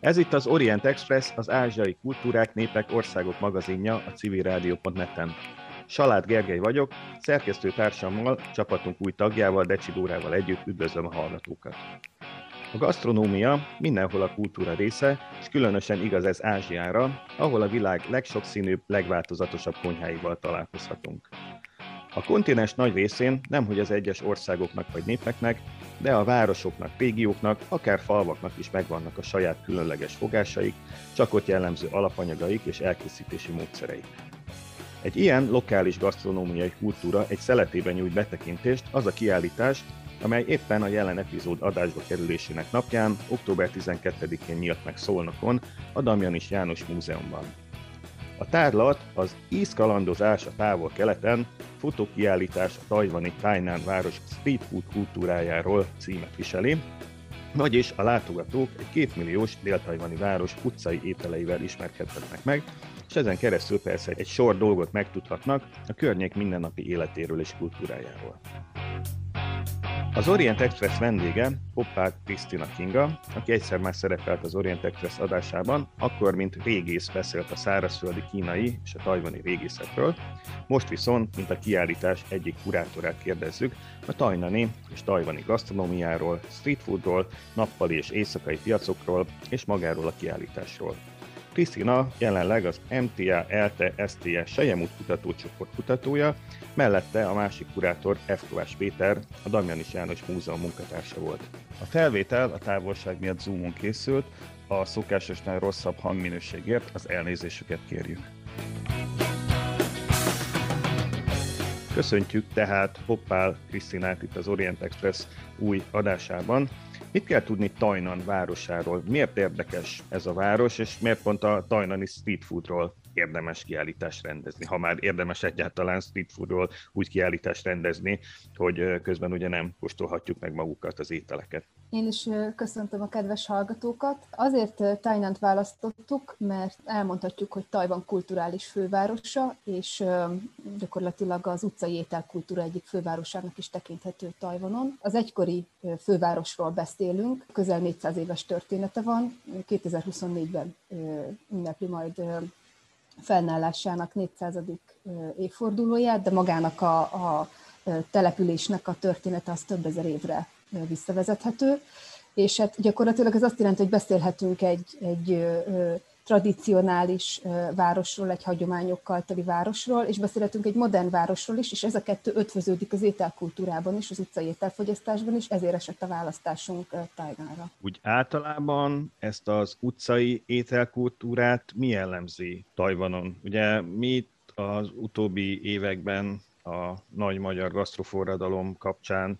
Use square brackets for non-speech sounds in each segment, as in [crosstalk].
Ez itt az Orient Express, az ázsiai kultúrák, népek, országok magazinja a civilrádió.net-en. Salád Gergely vagyok, szerkesztő társammal, csapatunk új tagjával, Decsi Dórával együtt üdvözlöm a hallgatókat. A gasztronómia mindenhol a kultúra része, és különösen igaz ez Ázsiára, ahol a világ legsokszínűbb, legváltozatosabb konyháival találkozhatunk. A kontinens nagy részén nemhogy az egyes országoknak vagy népeknek, de a városoknak, régióknak, akár falvaknak is megvannak a saját különleges fogásaik, csak ott jellemző alapanyagaik és elkészítési módszereik. Egy ilyen lokális gasztronómiai kultúra egy szeletében nyújt betekintést az a kiállítás, amely éppen a jelen epizód adásba kerülésének napján, október 12-én nyílt meg Szolnokon, a Damjanis János Múzeumban. A tárlat az ízkalandozás a távol-keleten, fotókiállítás a tajvani Tainan város street food kultúrájáról címet viseli, vagyis a látogatók egy kétmilliós dél-tajvani város utcai ételeivel ismerkedhetnek meg, és ezen keresztül persze egy sor dolgot megtudhatnak a környék mindennapi életéről és kultúrájáról. Az Orient Express vendége Hoppák Krisztina Kinga, aki egyszer már szerepelt az Orient Express adásában, akkor mint régész beszélt a szárazföldi kínai és a tajvani régészetről, most viszont, mint a kiállítás egyik kurátorát kérdezzük, a tajnani és tajvani gasztronómiáról, street foodról, nappali és éjszakai piacokról és magáról a kiállításról. Krisztina jelenleg az MTA ELTE STE Sejemút kutatócsoport kutatója, mellette a másik kurátor F. Kovács Péter, a Damjanis János Múzeum munkatársa volt. A felvétel a távolság miatt Zoomon készült, a szokásosnál rosszabb hangminőségért az elnézésüket kérjük. Köszöntjük tehát Hoppál Krisztinát itt az Orient Express új adásában. Mit kell tudni Tajnan városáról? Miért érdekes ez a város, és miért pont a tajnani street foodról érdemes kiállítást rendezni, ha már érdemes egyáltalán street foodról úgy kiállítást rendezni, hogy közben ugye nem kóstolhatjuk meg magukat az ételeket. Én is köszöntöm a kedves hallgatókat. Azért Tajnant választottuk, mert elmondhatjuk, hogy Tajvan kulturális fővárosa, és gyakorlatilag az utcai ételkultúra egyik fővárosának is tekinthető Tajvanon. Az egykori fővárosról beszélünk, közel 400 éves története van, 2024-ben ünnepli majd fennállásának 400. évfordulóját, de magának a, a településnek a története az több ezer évre visszavezethető, és hát gyakorlatilag ez azt jelenti, hogy beszélhetünk egy, egy tradicionális városról, egy hagyományokkal teli városról, és beszélhetünk egy modern városról is, és ez a kettő ötvöződik az ételkultúrában is, az utcai ételfogyasztásban is, ezért esett a választásunk Tajvánra. Úgy általában ezt az utcai ételkultúrát mi jellemzi Tajvanon? Ugye mi az utóbbi években a nagy magyar gasztroforradalom kapcsán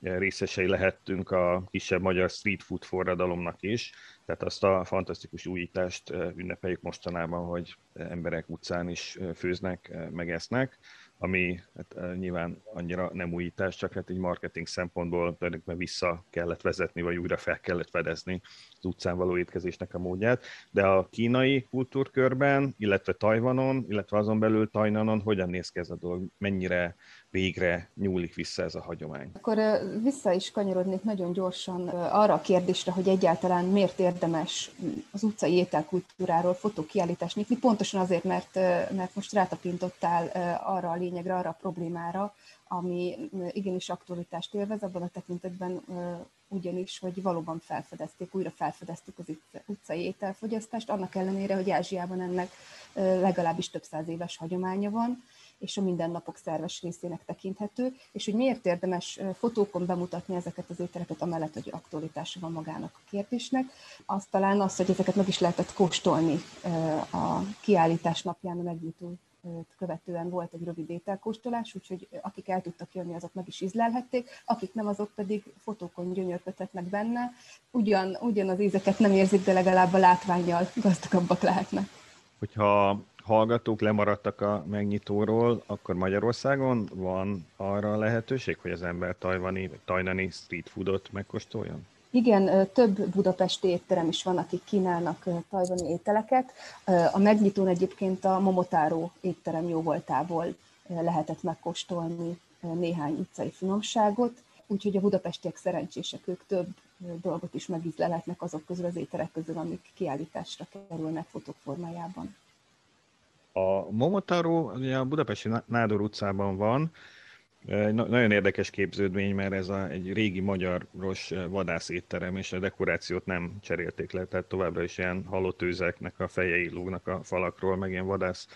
részesei lehettünk a kisebb magyar street food forradalomnak is, tehát azt a fantasztikus újítást ünnepeljük mostanában, hogy emberek utcán is főznek, megesznek, ami hát, nyilván annyira nem újítás, csak hát egy marketing szempontból tulajdonképpen vissza kellett vezetni, vagy újra fel kellett fedezni az utcán való étkezésnek a módját. De a kínai kultúrkörben, illetve Tajvanon, illetve azon belül Tajnanon hogyan néz ki ez a dolog? Mennyire végre nyúlik vissza ez a hagyomány? Akkor vissza is kanyarodnék nagyon gyorsan arra a kérdésre, hogy egyáltalán miért érdemes az utcai ételkultúráról fotókiállítást nyitni, pontosan azért, mert, mert most rátapintottál arra a lényegre, arra a problémára, ami igenis aktualitást élvez, abban a tekintetben ugyanis, hogy valóban felfedezték, újra felfedezték az utcai ételfogyasztást, annak ellenére, hogy Ázsiában ennek legalábbis több száz éves hagyománya van, és a mindennapok szerves részének tekinthető, és hogy miért érdemes fotókon bemutatni ezeket az ételeket, amellett, hogy aktualitása van magának a kérdésnek. Az talán az, hogy ezeket meg is lehetett kóstolni a kiállítás napján a megnyitó követően volt egy rövid ételkóstolás, úgyhogy akik el tudtak jönni, azok meg is ízlelhették, akik nem, azok pedig fotókon gyönyörködhetnek benne. Ugyan, ugyan az ízeket nem érzik, de legalább a látványjal gazdagabbak lehetnek. Hogyha hallgatók lemaradtak a megnyitóról, akkor Magyarországon van arra lehetőség, hogy az ember tajvani, tajnani street foodot megkóstoljon? Igen, több budapesti étterem is van, akik kínálnak tajvani ételeket. A megnyitón egyébként a Momotáró étterem jó voltából lehetett megkóstolni néhány utcai finomságot, úgyhogy a budapestiek szerencsések, ők több dolgot is megízlelhetnek azok közül az ételek közül, amik kiállításra kerülnek fotók formájában. A Momotaro a Budapesti Nádor utcában van, nagyon érdekes képződmény, mert ez a, egy régi magyaros vadászétterem, és a dekorációt nem cserélték le, tehát továbbra is ilyen halott őzeknek a fejei lógnak a falakról, meg ilyen vadász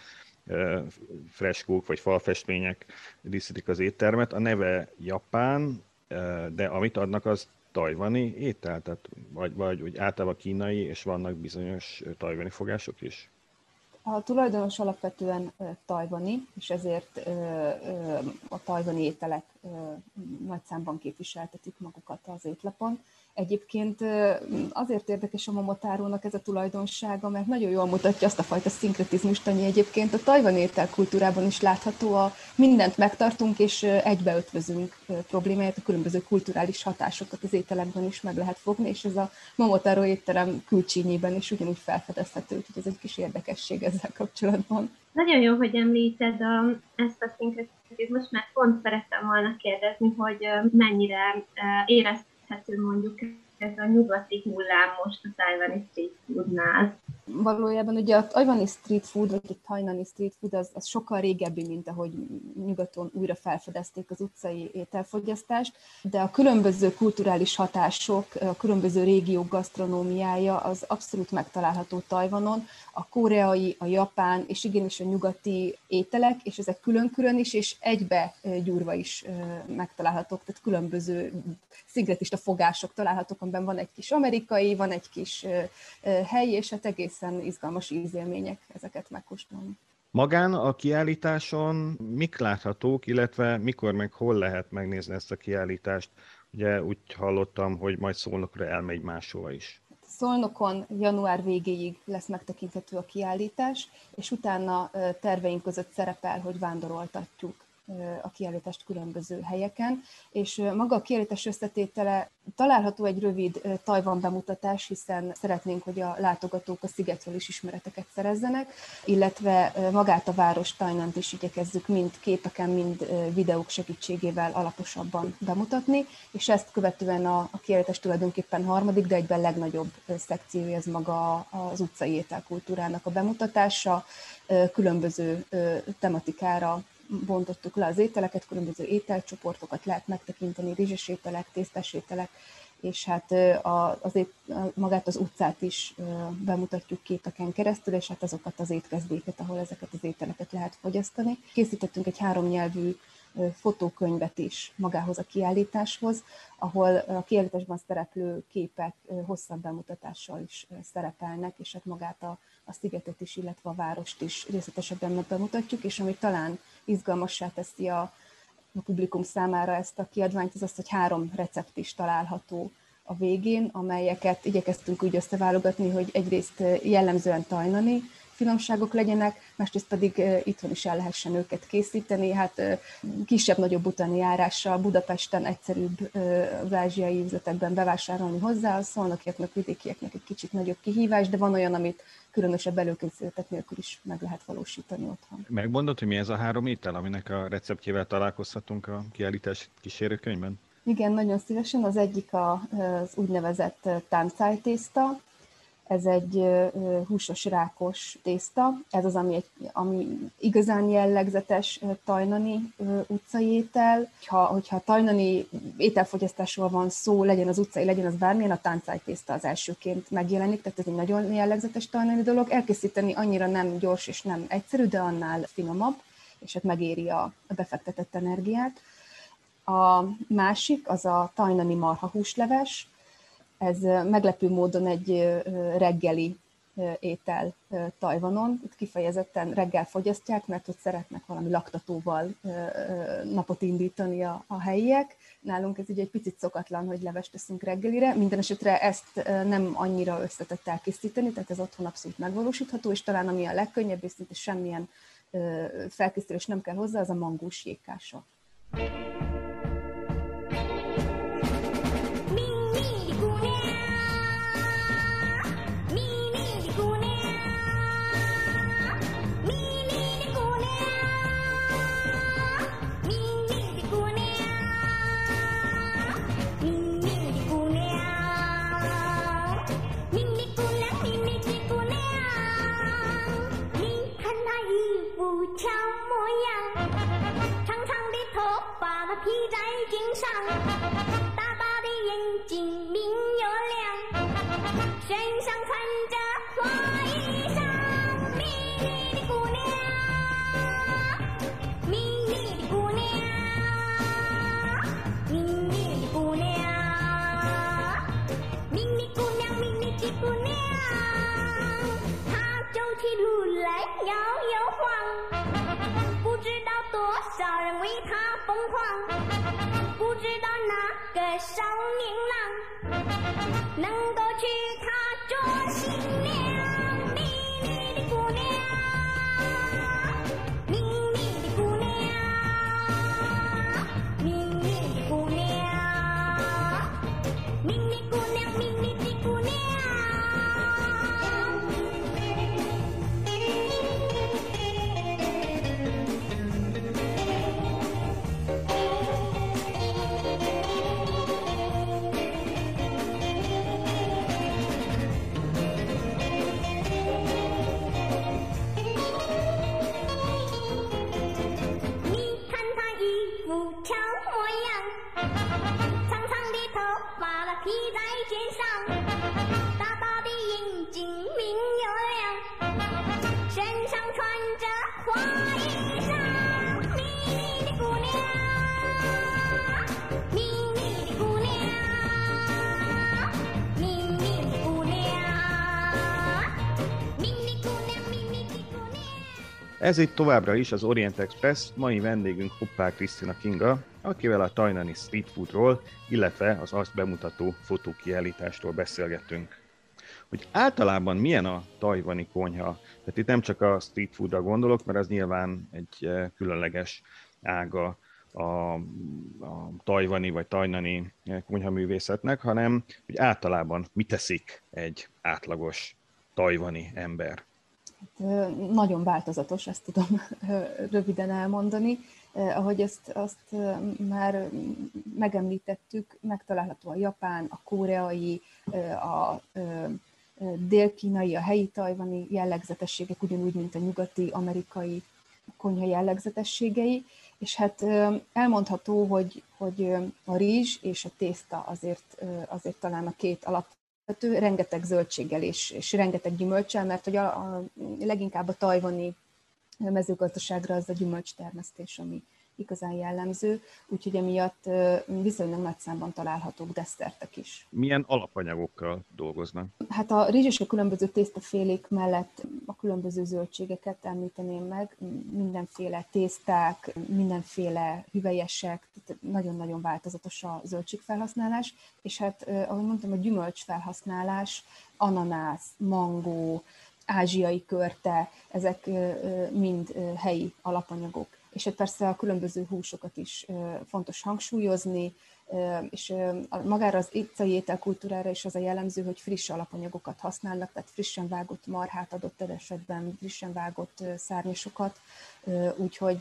freskók vagy falfestmények díszítik az éttermet. A neve japán, de amit adnak, az tajvani étel, tehát vagy, vagy vagy általában kínai, és vannak bizonyos tajvani fogások is? A tulajdonos alapvetően tajvani, és ezért a tajvani ételek nagy számban képviseltetik magukat az étlapon. Egyébként azért érdekes a Momotárónak ez a tulajdonsága, mert nagyon jól mutatja azt a fajta szinkretizmust, ami egyébként a tajvan ételkultúrában is látható, a mindent megtartunk és egybeötvözünk problémáját, a különböző kulturális hatásokat az ételekben is meg lehet fogni, és ez a Momotáró étterem külcsínyében is ugyanúgy felfedezhető, úgyhogy ez egy kis érdekesség ezzel kapcsolatban. Nagyon jó, hogy említed a, ezt a szinkretizmust, mert pont szerettem volna kérdezni, hogy mennyire érezt érezhető mondjuk ez a nyugati hullám most a tajvani street foodnál. Valójában ugye a tajvani street food, vagy a tajnani street food az, az sokkal régebbi, mint ahogy nyugaton újra felfedezték az utcai ételfogyasztást, de a különböző kulturális hatások, a különböző régiók gasztronómiája az abszolút megtalálható Tajvanon, a koreai, a japán és igenis a nyugati ételek, és ezek külön-külön is, és egybe gyúrva is megtalálhatók, tehát különböző szinkretista fogások találhatók, amiben van egy kis amerikai, van egy kis helyi, és hát egészen izgalmas ízélmények ezeket megkóstolni. Magán a kiállításon mik láthatók, illetve mikor meg hol lehet megnézni ezt a kiállítást? Ugye úgy hallottam, hogy majd szólnokra elmegy máshova is. Szolnokon január végéig lesz megtekinthető a kiállítás, és utána terveink között szerepel, hogy vándoroltatjuk a kiállítást különböző helyeken, és maga a kiállítás összetétele található egy rövid Tajvan bemutatás, hiszen szeretnénk, hogy a látogatók a szigetről is ismereteket szerezzenek, illetve magát a város Tajnant is igyekezzük mind képeken, mind videók segítségével alaposabban bemutatni, és ezt követően a, a kiállítás tulajdonképpen harmadik, de egyben legnagyobb szekciója ez maga az utcai ételkultúrának a bemutatása, különböző tematikára bontottuk le az ételeket, különböző ételcsoportokat lehet megtekinteni, rizses ételek, tésztás ételek, és hát az ét, magát az utcát is bemutatjuk képeken keresztül, és hát azokat az étkezdéket, ahol ezeket az ételeket lehet fogyasztani. Készítettünk egy három nyelvű fotókönyvet is magához a kiállításhoz, ahol a kiállításban szereplő képek hosszabb bemutatással is szerepelnek, és hát magát a, a szigetet is, illetve a várost is részletesebben bemutatjuk, és ami talán izgalmassá teszi a, a publikum számára ezt a kiadványt, az az, hogy három recept is található a végén, amelyeket igyekeztünk úgy összeválogatni, hogy egyrészt jellemzően tajnani, finomságok legyenek, másrészt pedig itthon is el lehessen őket készíteni. Hát kisebb-nagyobb utáni járással Budapesten egyszerűbb az ázsiai üzletekben bevásárolni hozzá, a szolnokiaknak, vidékieknek egy kicsit nagyobb kihívás, de van olyan, amit különösebb előkészületek nélkül is meg lehet valósítani otthon. Megmondod, hogy mi ez a három étel, aminek a receptjével találkozhatunk a kiállítás kísérőkönyvben? Igen, nagyon szívesen. Az egyik az úgynevezett táncájtészta, ez egy húsos rákos tészta, ez az, ami, egy, ami igazán jellegzetes tajnani utcai étel. Ha, hogyha tajnani ételfogyasztásról van szó, legyen az utcai, legyen az bármilyen, a táncáj tészta az elsőként megjelenik, tehát ez egy nagyon jellegzetes tajnani dolog. Elkészíteni annyira nem gyors és nem egyszerű, de annál finomabb, és hát megéri a, befektetett energiát. A másik az a tajnani marha húsleves, ez meglepő módon egy reggeli étel Tajvanon. Itt kifejezetten reggel fogyasztják, mert ott szeretnek valami laktatóval napot indítani a, a helyiek. Nálunk ez ugye egy picit szokatlan, hogy levest teszünk reggelire. Minden esetre ezt nem annyira összetett elkészíteni, tehát ez otthon abszolút megvalósítható, és talán ami a legkönnyebb, és szinte semmilyen felkészülés nem kell hozzá, az a 不俏模样长长的头发披在肩上大大的眼睛明又亮身上穿着花衣裳摇摇晃，不知道多少人为他疯狂，不知道哪个少年郎能够娶她 Ez itt továbbra is az Orient Express, mai vendégünk Hoppá Krisztina Kinga, akivel a tajnani street foodról, illetve az azt bemutató fotókiállításról beszélgetünk. Hogy általában milyen a tajvani konyha, tehát itt nem csak a street foodra gondolok, mert az nyilván egy eh, különleges ága a, a tajvani vagy tajnani eh, konyhaművészetnek, hanem hogy általában mit teszik egy átlagos tajvani ember. Ö, Nagyon változatos, ezt tudom [laughs] röviden elmondani. Ahogy ezt azt már megemlítettük, megtalálható a japán, a koreai, a dél-kínai, a helyi tajvani jellegzetességek, ugyanúgy, mint a nyugati, amerikai konyha jellegzetességei, és hát elmondható, hogy, hogy a rizs és a tészta azért, azért talán a két alap alapvető, rengeteg zöldséggel és, és rengeteg gyümölcsel, mert hogy a, a, leginkább a tajvani mezőgazdaságra az a gyümölcstermesztés, ami igazán jellemző, úgyhogy emiatt viszonylag nagy számban találhatók desztertek is. Milyen alapanyagokkal dolgoznak? Hát a rizs és a különböző tésztafélék mellett a különböző zöldségeket említeném meg, mindenféle tészták, mindenféle hüvelyesek, nagyon-nagyon változatos a zöldségfelhasználás, és hát, ahogy mondtam, a gyümölcs felhasználás, ananász, mangó, ázsiai körte, ezek mind helyi alapanyagok. És hát persze a különböző húsokat is fontos hangsúlyozni, és magára az itcai ételkultúrára is az a jellemző, hogy friss alapanyagokat használnak, tehát frissen vágott marhát adott esetben, frissen vágott szárnyasokat, úgyhogy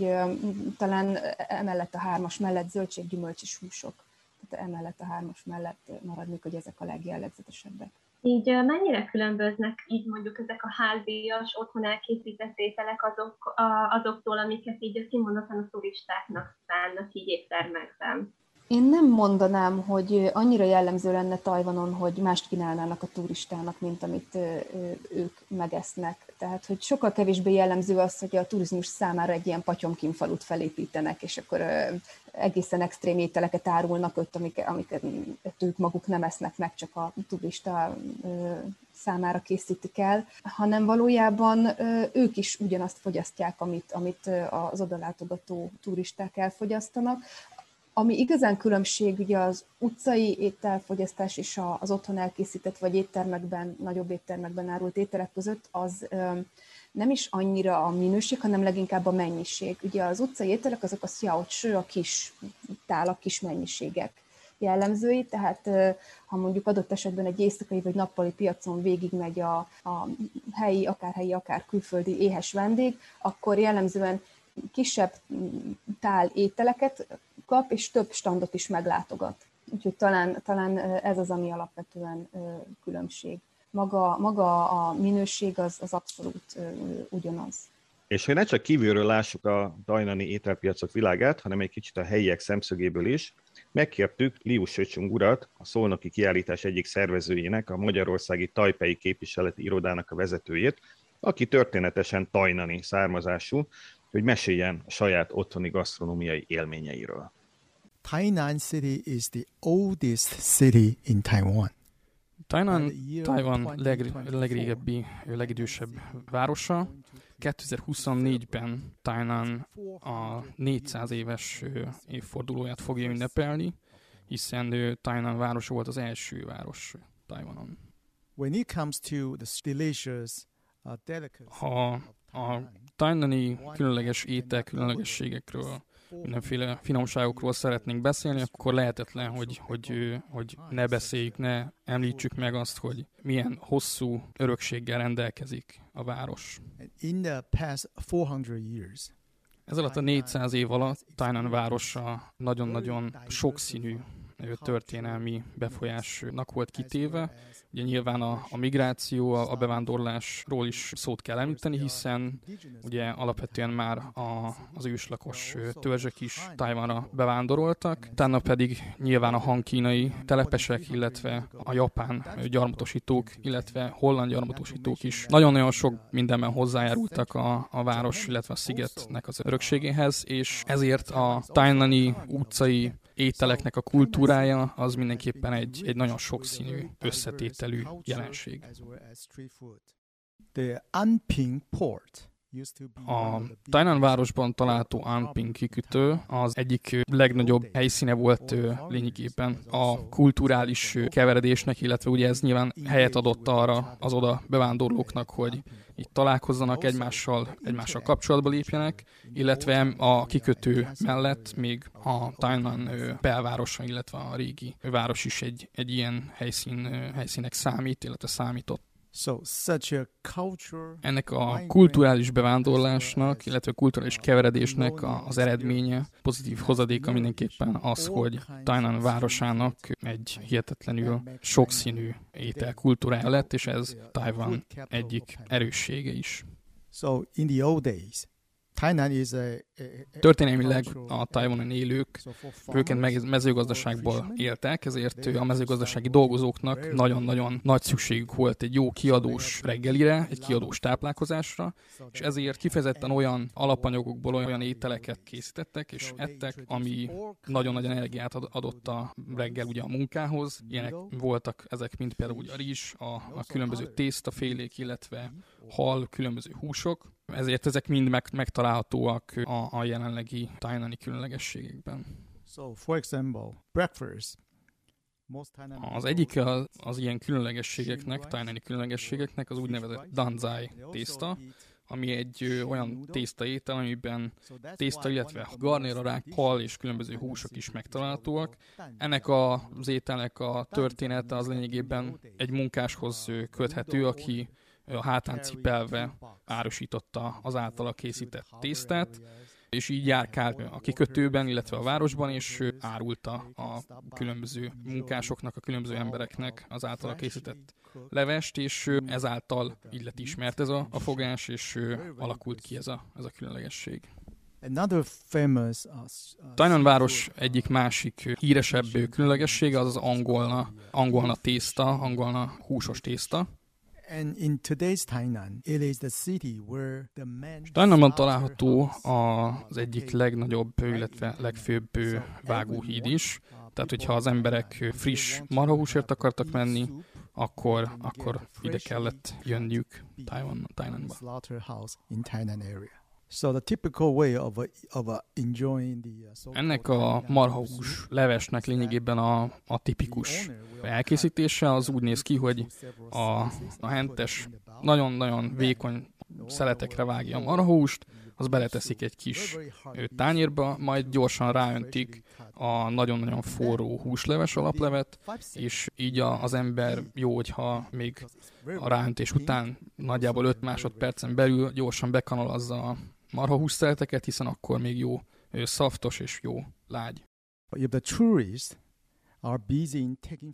talán emellett a hármas mellett zöldség, gyümölcs és húsok. Tehát emellett a hármas mellett maradnék, hogy ezek a legjellegzetesebbek. Így mennyire különböznek így mondjuk ezek a házias, otthon elkészített ételek azok, a, azoktól, amiket így kimondottan a turistáknak szánnak így éttermekben? Én nem mondanám, hogy annyira jellemző lenne Tajvanon, hogy mást kínálnának a turistának, mint amit ők megesznek. Tehát, hogy sokkal kevésbé jellemző az, hogy a turizmus számára egy ilyen patyomkinfalut felépítenek, és akkor egészen extrém ételeket árulnak ott, amiket, amiket ők maguk nem esznek meg, csak a turista számára készítik el, hanem valójában ők is ugyanazt fogyasztják, amit, amit az odalátogató turisták elfogyasztanak. Ami igazán különbség ugye az utcai ételfogyasztás és az otthon elkészített vagy éttermekben, nagyobb éttermekben árult ételek között, az nem is annyira a minőség, hanem leginkább a mennyiség. Ugye az utcai ételek azok a sziaocső, a kis tálak, kis mennyiségek jellemzői, tehát ha mondjuk adott esetben egy éjszakai vagy nappali piacon végigmegy a, a helyi, akár helyi, akár külföldi éhes vendég, akkor jellemzően kisebb tál ételeket kap, és több standot is meglátogat. Úgyhogy talán, talán ez az, ami alapvetően különbség. Maga, maga a minőség az, az abszolút ugyanaz. És hogy ne csak kívülről lássuk a tajnani ételpiacok világát, hanem egy kicsit a helyiek szemszögéből is, megkértük Liu Söcsung urat, a szolnoki kiállítás egyik szervezőjének, a Magyarországi Tajpei képviseleti irodának a vezetőjét, aki történetesen tajnani származású, hogy meséljen a saját otthoni gasztronómiai élményeiről. Tainan City is the oldest city in Taiwan. Tainan, Taiwan leg, legrégebbi, legidősebb városa. 2024-ben Tainan a 400 éves évfordulóját fogja ünnepelni, hiszen Tainan városa volt az első város Taiwanon. When it comes to the delicious uh, ha a tajnani különleges étel, különlegességekről mindenféle finomságokról szeretnénk beszélni, akkor lehetetlen, hogy, hogy, hogy ne beszéljük, ne említsük meg azt, hogy milyen hosszú örökséggel rendelkezik a város. In the past 400 years, ez alatt a 400 év alatt Tainan városa nagyon-nagyon sokszínű történelmi befolyásnak volt kitéve. Ugye nyilván a, a migráció, a, a bevándorlásról is szót kell említeni, hiszen ugye alapvetően már a, az őslakos törzsek is Tajvanra bevándoroltak, utána pedig nyilván a hankínai telepesek, illetve a japán gyarmatosítók, illetve holland gyarmatosítók is nagyon-nagyon sok mindenben hozzájárultak a, a város, illetve a szigetnek az örökségéhez, és ezért a Tainani utcai ételeknek a kultúrája az mindenképpen egy, egy nagyon sokszínű összetételű jelenség. The Anping Port a Tainan városban található Anping kikötő az egyik legnagyobb helyszíne volt lényegében a kulturális keveredésnek, illetve ugye ez nyilván helyet adott arra az oda bevándorlóknak, hogy itt találkozzanak egymással, egymással kapcsolatba lépjenek, illetve a kikötő mellett még a Tainan belvárosa, illetve a régi város is egy, egy ilyen helyszín, helyszínek számít, illetve számított. Ennek a kulturális bevándorlásnak, illetve a kulturális keveredésnek az eredménye, pozitív hozadéka mindenképpen az, hogy Tainan városának egy hihetetlenül sokszínű ételkultúrája lett, és ez Taiwan egyik erőssége is. So in the old days, Történelmileg a Taiwanon élők főként mezőgazdaságból éltek, ezért a mezőgazdasági dolgozóknak nagyon-nagyon nagy szükségük volt egy jó kiadós reggelire, egy kiadós táplálkozásra, és ezért kifejezetten olyan alapanyagokból olyan ételeket készítettek és ettek, ami nagyon-nagyon energiát adott a reggel ugye a munkához. Ilyenek voltak ezek, mint például a rizs, a, a különböző tésztafélék, illetve hal, különböző húsok, ezért ezek mind meg, megtalálhatóak a, a jelenlegi tájnani különlegességekben. So, for example, breakfast. Az egyik az, az ilyen különlegességeknek, tájnani különlegességeknek az úgynevezett danzai tészta, ami egy ö, olyan tészta étel, amiben tészta, illetve garnérarák, hal és különböző húsok is megtalálhatóak. Ennek a, az ételnek a története az lényegében egy munkáshoz köthető, aki a hátán cipelve árusította az általa készített tésztát, és így járkált a kikötőben, illetve a városban, és árulta a különböző munkásoknak, a különböző embereknek az általa készített levest, és ezáltal így lett ismert ez a, a fogás, és alakult ki ez a, ez a különlegesség. Famous, uh, Tainan város egyik másik híresebb különlegessége az az angolna, angolna tészta, angolna húsos tészta. Tainanban található az egyik legnagyobb, illetve legfőbb vágóhíd is. Tehát, hogyha az emberek friss marhahúsért akartak menni, akkor, akkor ide kellett jönniük Taiwan, Enjoying the, uh, Ennek a marhahús levesnek lényegében a, a tipikus elkészítése. az úgy néz ki, hogy a, a hentes nagyon-nagyon vékony szeletekre vágja a marhahúst, az beleteszik egy kis tányérba, majd gyorsan ráöntik a nagyon-nagyon forró húsleves alaplevet, és így a, az ember jó, hogyha még a ráöntés után nagyjából 5 másodpercen belül gyorsan bekanalazza a marha hússzereteket, hiszen akkor még jó szaftos és jó lágy. If the tourist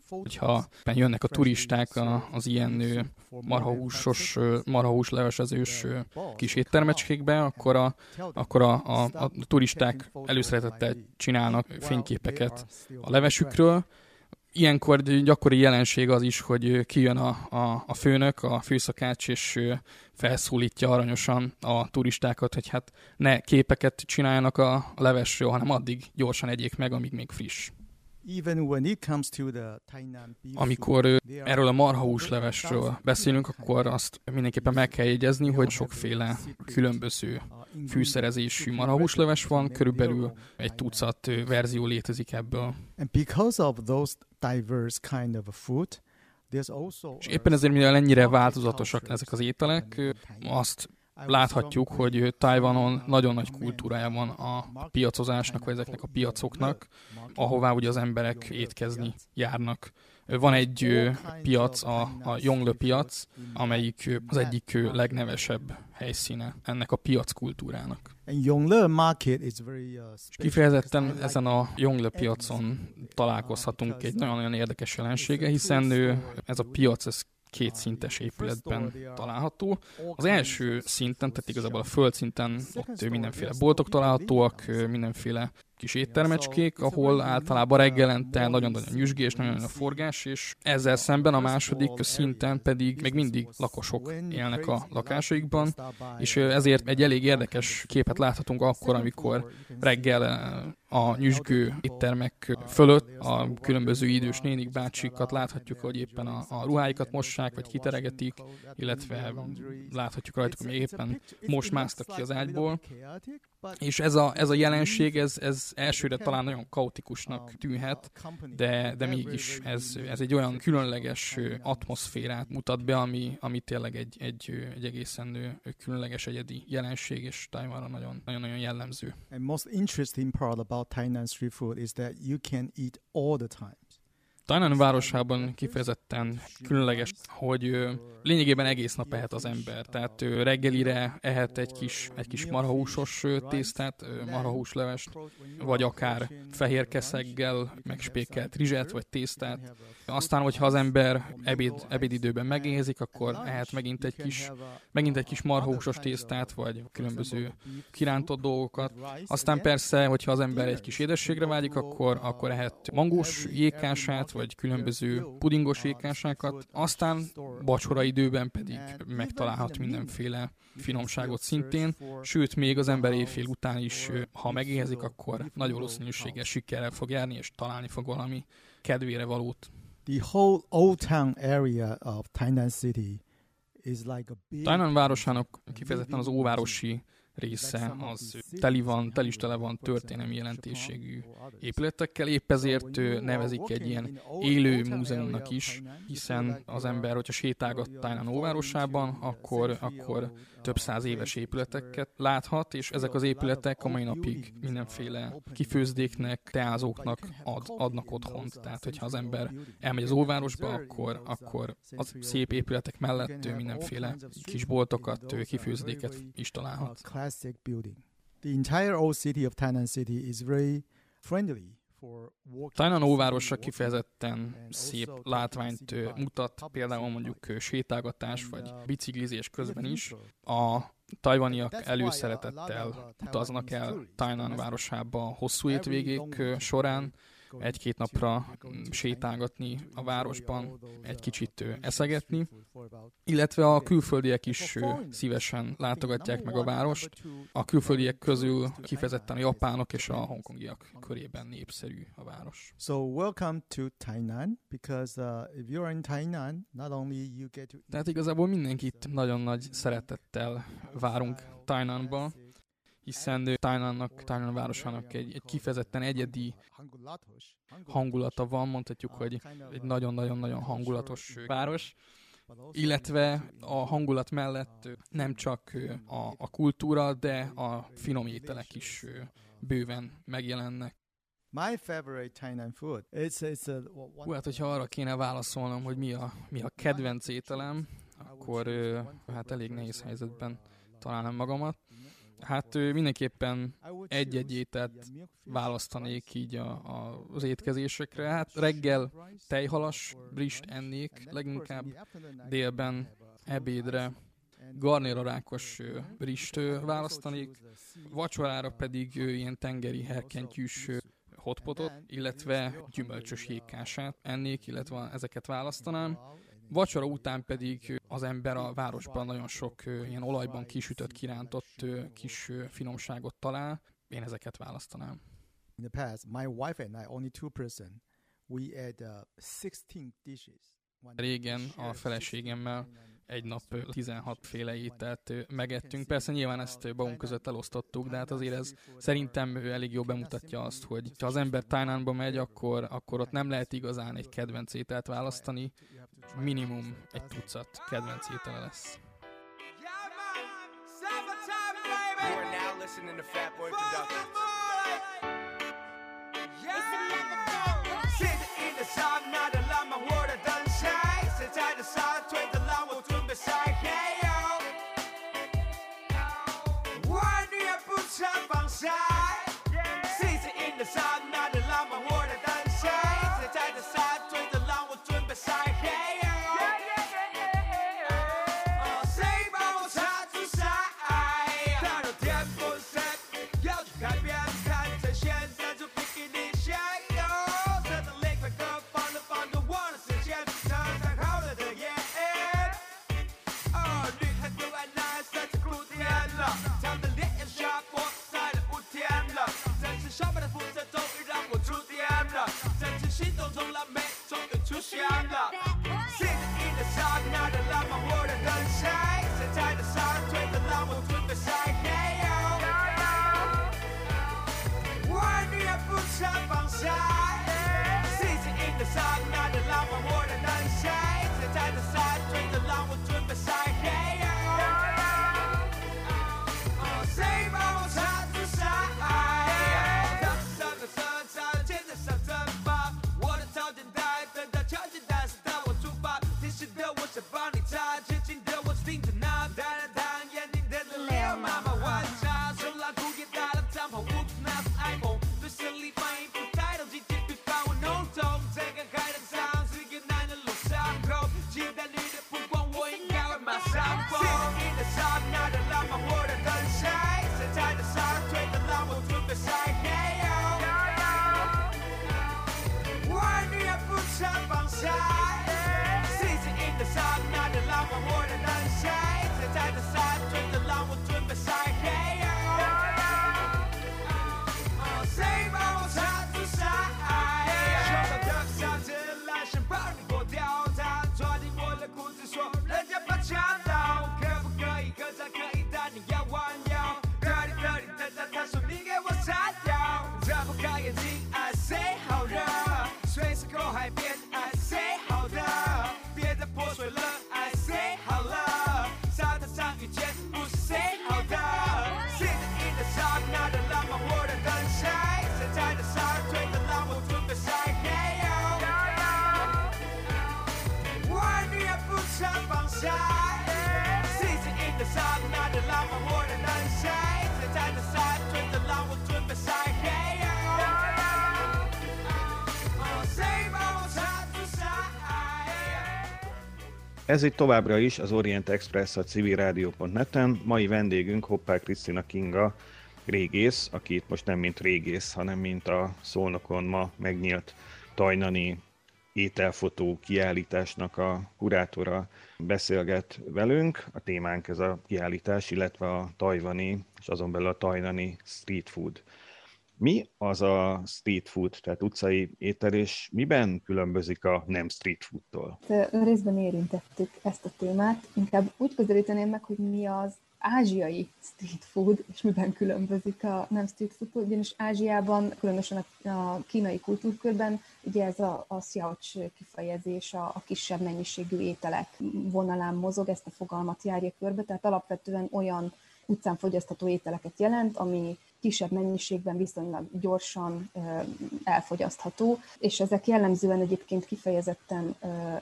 hogyha jönnek a turisták az ilyen marhahúsos, marhahúslevesezős kis éttermecskékbe, akkor a, akkor a, a, a turisták előszeretettel csinálnak fényképeket a levesükről, ilyenkor gyakori jelenség az is, hogy kijön a, a, a főnök, a főszakács, és felszólítja aranyosan a turistákat, hogy hát ne képeket csináljanak a, a levesről, hanem addig gyorsan egyék meg, amíg még friss. Amikor erről a marhahús levesről beszélünk, akkor azt mindenképpen meg kell jegyezni, hogy sokféle különböző fűszerezésű marhahúsleves van, körülbelül egy tucat verzió létezik ebből. És éppen ezért, mivel ennyire változatosak ezek az ételek, azt láthatjuk, hogy Tajvanon nagyon nagy kultúrája van a piacozásnak, vagy ezeknek a piacoknak, ahová ugye az emberek étkezni járnak. Van egy piac, a, a Yongle piac, amelyik az egyik legnevesebb helyszíne ennek a piac kultúrának. És kifejezetten ezen a Yongle piacon találkozhatunk egy nagyon-nagyon érdekes jelensége, hiszen ez a piac, ez kétszintes épületben található. Az első szinten, tehát igazából a földszinten ott mindenféle boltok találhatóak, mindenféle kis éttermecskék, ahol általában reggelente nagyon-nagyon nyüzsgés, nagyon a forgás, és ezzel szemben a második szinten pedig még mindig lakosok élnek a lakásaikban, és ezért egy elég érdekes képet láthatunk akkor, amikor reggel a nyüzsgő éttermek fölött a különböző idős nénik bácsikat láthatjuk, hogy éppen a, a ruháikat mossák, vagy kiteregetik, illetve láthatjuk rajtuk, hogy éppen most másztak ki az ágyból. És ez a, ez a jelenség, ez, ez elsőre talán nagyon kaotikusnak tűnhet, de, de mégis ez, ez egy olyan különleges atmoszférát mutat be, ami, ami tényleg egy, egy, egy egészen különleges egyedi jelenség, és Taiwanra nagyon, nagyon-nagyon jellemző. And most interesting part about Tainan street food is that you can eat all the time. Tainan városában kifejezetten különleges, hogy lényegében egész nap ehet az ember. Tehát reggelire ehet egy kis, egy kis marhahúsos tésztát, marhahúslevest, vagy akár fehér keszeggel megspékelt rizset vagy tésztát. Aztán, hogyha az ember ebéd, ebédidőben megéhezik, akkor ehet megint egy kis, megint egy kis marhahúsos tésztát, vagy különböző kirántott dolgokat. Aztán persze, hogyha az ember egy kis édességre vágyik, akkor, akkor ehet mangós jékását, vagy különböző pudingos ékásákat, aztán vacsora időben pedig megtalálhat mindenféle finomságot szintén, sőt, még az ember éjfél után is, ha megéhezik, akkor nagy valószínűséggel sikerrel fog járni, és találni fog valami kedvére valót. The whole old town area of Tainan City is like a big... Tainan városának kifejezetten az óvárosi része az teli van, tel is tele van történelmi jelentőségű épületekkel, épp ezért nevezik egy ilyen élő múzeumnak is, hiszen az ember, hogyha sétálgat Tájnán óvárosában, akkor, akkor több száz éves épületeket láthat, és ezek az épületek a mai napig mindenféle kifőzdéknek, teázóknak ad, adnak otthont. Tehát, hogyha az ember elmegy az óvárosba, akkor, akkor az szép épületek mellett mindenféle kis boltokat, kifőzdéket is találhat. The entire old city of Tainan City is very friendly Tainan óvárosa kifejezetten szép látványt mutat, például mondjuk sétálgatás vagy biciklizés közben is. A tajvaniak előszeretettel utaznak el Tainan városába hosszú étvégék során, egy-két napra sétálgatni a városban, egy kicsit eszegetni, illetve a külföldiek is szívesen látogatják meg a várost. A külföldiek közül kifejezetten a japánok és a hongkongiak körében népszerű a város. So welcome to Tainan, because uh, if you're in Tainan, not only you get to... Tehát igazából mindenkit nagyon nagy szeretettel várunk Tainanba, hiszen Tájnannak, Tájnan városának egy, egy kifejezetten egyedi hangulata van, mondhatjuk, hogy egy nagyon-nagyon-nagyon hangulatos város, illetve a hangulat mellett nem csak a, a kultúra, de a finom ételek is bőven megjelennek. My favorite Tainan food. It's, it's a, Hú, hát hogyha arra kéne válaszolnom, hogy mi a, mi a kedvenc ételem, akkor hát elég nehéz helyzetben találnám magamat Hát mindenképpen egy-egy ételt választanék így a, a, az étkezésekre. Hát reggel tejhalas brist ennék, leginkább délben ebédre garnéra rákos brist választanék, vacsorára pedig ilyen tengeri herkentyűs hotpotot, illetve gyümölcsös jégkását ennék, illetve ezeket választanám. Vacsora után pedig az ember a városban nagyon sok ilyen olajban kisütött, kirántott kis finomságot talál. Én ezeket választanám. In the past, my wife and I, only two person, we had uh, 16 dishes. Régen a feleségemmel egy nap 16 féle ételt megettünk. Persze nyilván ezt magunk között elosztottuk, de hát azért ez szerintem elég jó bemutatja azt, hogy ha az ember Tájnánba megy, akkor, akkor ott nem lehet igazán egy kedvenc ételt választani. Minimum egy tucat kedvenc étele lesz. 干了的刹那的浪漫我的等待踩着沙车的浪漫无的不在嘿我宁不想放下 Ez itt továbbra is az Orient Express a civilrádió.net-en. Mai vendégünk Hoppá Krisztina Kinga, régész, aki itt most nem mint régész, hanem mint a Szolnokon ma megnyílt tajnani ételfotó kiállításnak a kurátora beszélget velünk. A témánk ez a kiállítás, illetve a tajvani, és azon belül a tajnani street food. Mi az a street food, tehát utcai étel, és miben különbözik a nem street foodtól? Részben érintettük ezt a témát. Inkább úgy közelíteném meg, hogy mi az ázsiai street food, és miben különbözik a nem street food, ugyanis Ázsiában, különösen a, kínai kultúrkörben, ugye ez a, a sziaucs kifejezés a, a kisebb mennyiségű ételek vonalán mozog, ezt a fogalmat járja körbe, tehát alapvetően olyan utcán fogyasztható ételeket jelent, ami kisebb mennyiségben viszonylag gyorsan elfogyasztható, és ezek jellemzően egyébként kifejezetten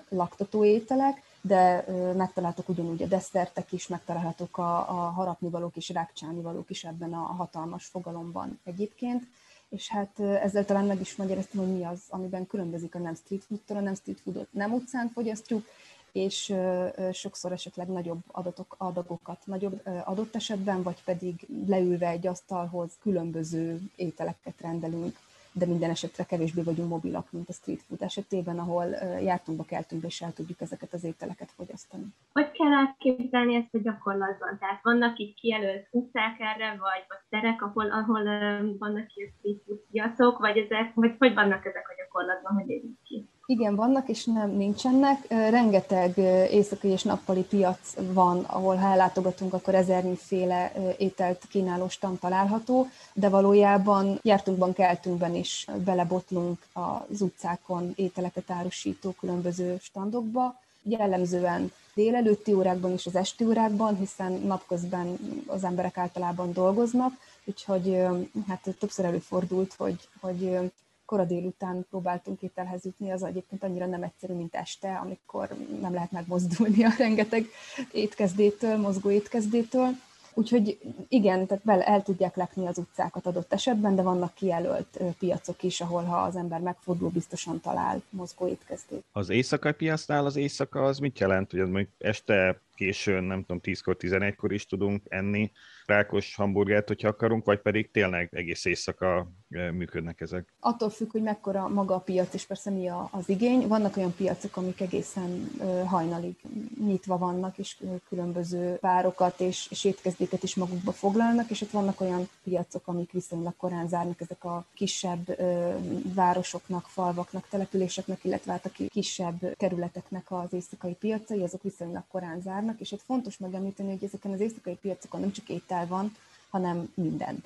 laktató ételek, de megtaláltok ugyanúgy a desszertek is, megtalálhatók a, a harapnivalók és rákcsálnivalók is ebben a hatalmas fogalomban egyébként. És hát ezzel talán meg is magyaráztam, hogy mi az, amiben különbözik a nem street foodtól, a nem street foodot nem utcán fogyasztjuk, és sokszor esetleg nagyobb adatok, adagokat nagyobb adott esetben, vagy pedig leülve egy asztalhoz különböző ételeket rendelünk de minden esetre kevésbé vagyunk mobilak, mint a street food esetében, ahol jártunk, keltünk, és el tudjuk ezeket az ételeket fogyasztani. Hogy kell elképzelni ezt a gyakorlatban? Tehát vannak itt kijelölt utcák erre, vagy, vagy terek, ahol, ahol vannak ilyen street food piacok, vagy ezek, vagy hogy vannak ezek a gyakorlatban, hogy ez ki? Igen, vannak és nem nincsenek. Rengeteg éjszakai és nappali piac van, ahol ha ellátogatunk, akkor ezernyi-féle ételt kínáló stand található, de valójában jártunkban, keltünkben is belebotlunk az utcákon ételeket árusító különböző standokba. Jellemzően délelőtti órákban és az esti órákban, hiszen napközben az emberek általában dolgoznak, úgyhogy hát többször előfordult, hogy, hogy kora délután próbáltunk ételhez jutni, az egyébként annyira nem egyszerű, mint este, amikor nem lehet megmozdulni a [laughs] rengeteg étkezdétől, mozgó étkezdétől. Úgyhogy igen, tehát bele el tudják lekni az utcákat adott esetben, de vannak kijelölt piacok is, ahol ha az ember megfordul, biztosan talál mozgó étkezdét. Az éjszakai piacnál az éjszaka az mit jelent, hogy mondjuk este későn, nem tudom, 10-kor, 11-kor is tudunk enni rákos hamburgert, hogyha akarunk, vagy pedig tényleg egész éjszaka működnek ezek? Attól függ, hogy mekkora maga a piac, és persze mi az igény. Vannak olyan piacok, amik egészen hajnalig nyitva vannak, és különböző várokat és, és étkezdéket is magukba foglalnak, és ott vannak olyan piacok, amik viszonylag korán zárnak, ezek a kisebb városoknak, falvaknak, településeknek, illetve hát a kisebb kerületeknek az éjszakai piacai, azok viszonylag korán zárnak, és ott fontos megemlíteni, hogy ezeken az éjszakai piacokon nem csak étel van, hanem minden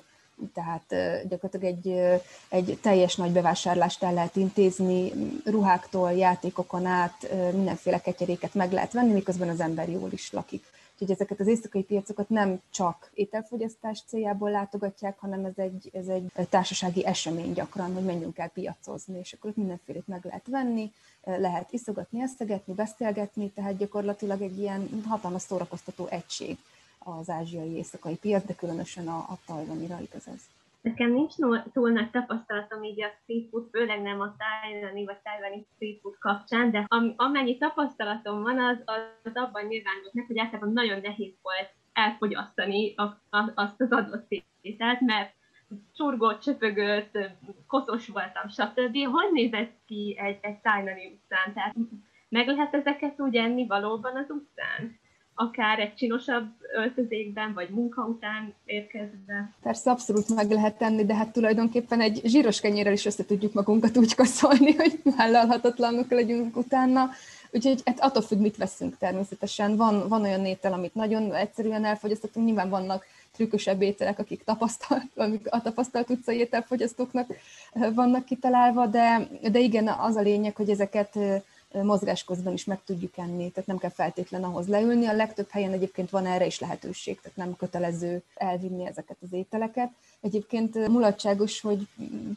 tehát gyakorlatilag egy, egy teljes nagy bevásárlást el lehet intézni, ruháktól, játékokon át mindenféle ketyeréket meg lehet venni, miközben az ember jól is lakik. Úgyhogy ezeket az éjszakai piacokat nem csak ételfogyasztás céljából látogatják, hanem ez egy, ez egy társasági esemény gyakran, hogy menjünk el piacozni, és akkor ott mindenfélét meg lehet venni, lehet iszogatni, eszegetni, beszélgetni, tehát gyakorlatilag egy ilyen hatalmas szórakoztató egység az ázsiai éjszakai piac, de különösen a, a tajvanira igaz ez. Nekem nincs túl nagy tapasztalatom így a street food, főleg nem a tájvani vagy tájvani street food kapcsán, de am, amennyi tapasztalatom van, az, az abban nyilvánult meg, hogy általában nagyon nehéz volt elfogyasztani a, a, azt az adott ételt, mert csurgott, csöpögött, koszos voltam, stb. Hogy nézett ki egy, egy tájvani utcán? Tehát meg lehet ezeket úgy enni valóban az utcán? Akár egy csinosabb öltözékben, vagy munka után érkezve. Persze abszolút meg lehet tenni, de hát tulajdonképpen egy zsíros kenyérrel is össze tudjuk magunkat úgy kaszolni, [laughs] hogy vállalhatatlanok legyünk utána. Úgyhogy hát attól függ, mit veszünk természetesen. Van, van olyan étel, amit nagyon egyszerűen elfogyasztatunk, nyilván vannak trükkösebb ételek, akik tapasztalt, amik a tapasztalt utcai ételfogyasztóknak vannak kitalálva, de, de igen, az a lényeg, hogy ezeket mozgás közben is meg tudjuk enni, tehát nem kell feltétlen ahhoz leülni. A legtöbb helyen egyébként van erre is lehetőség, tehát nem kötelező elvinni ezeket az ételeket. Egyébként mulatságos, hogy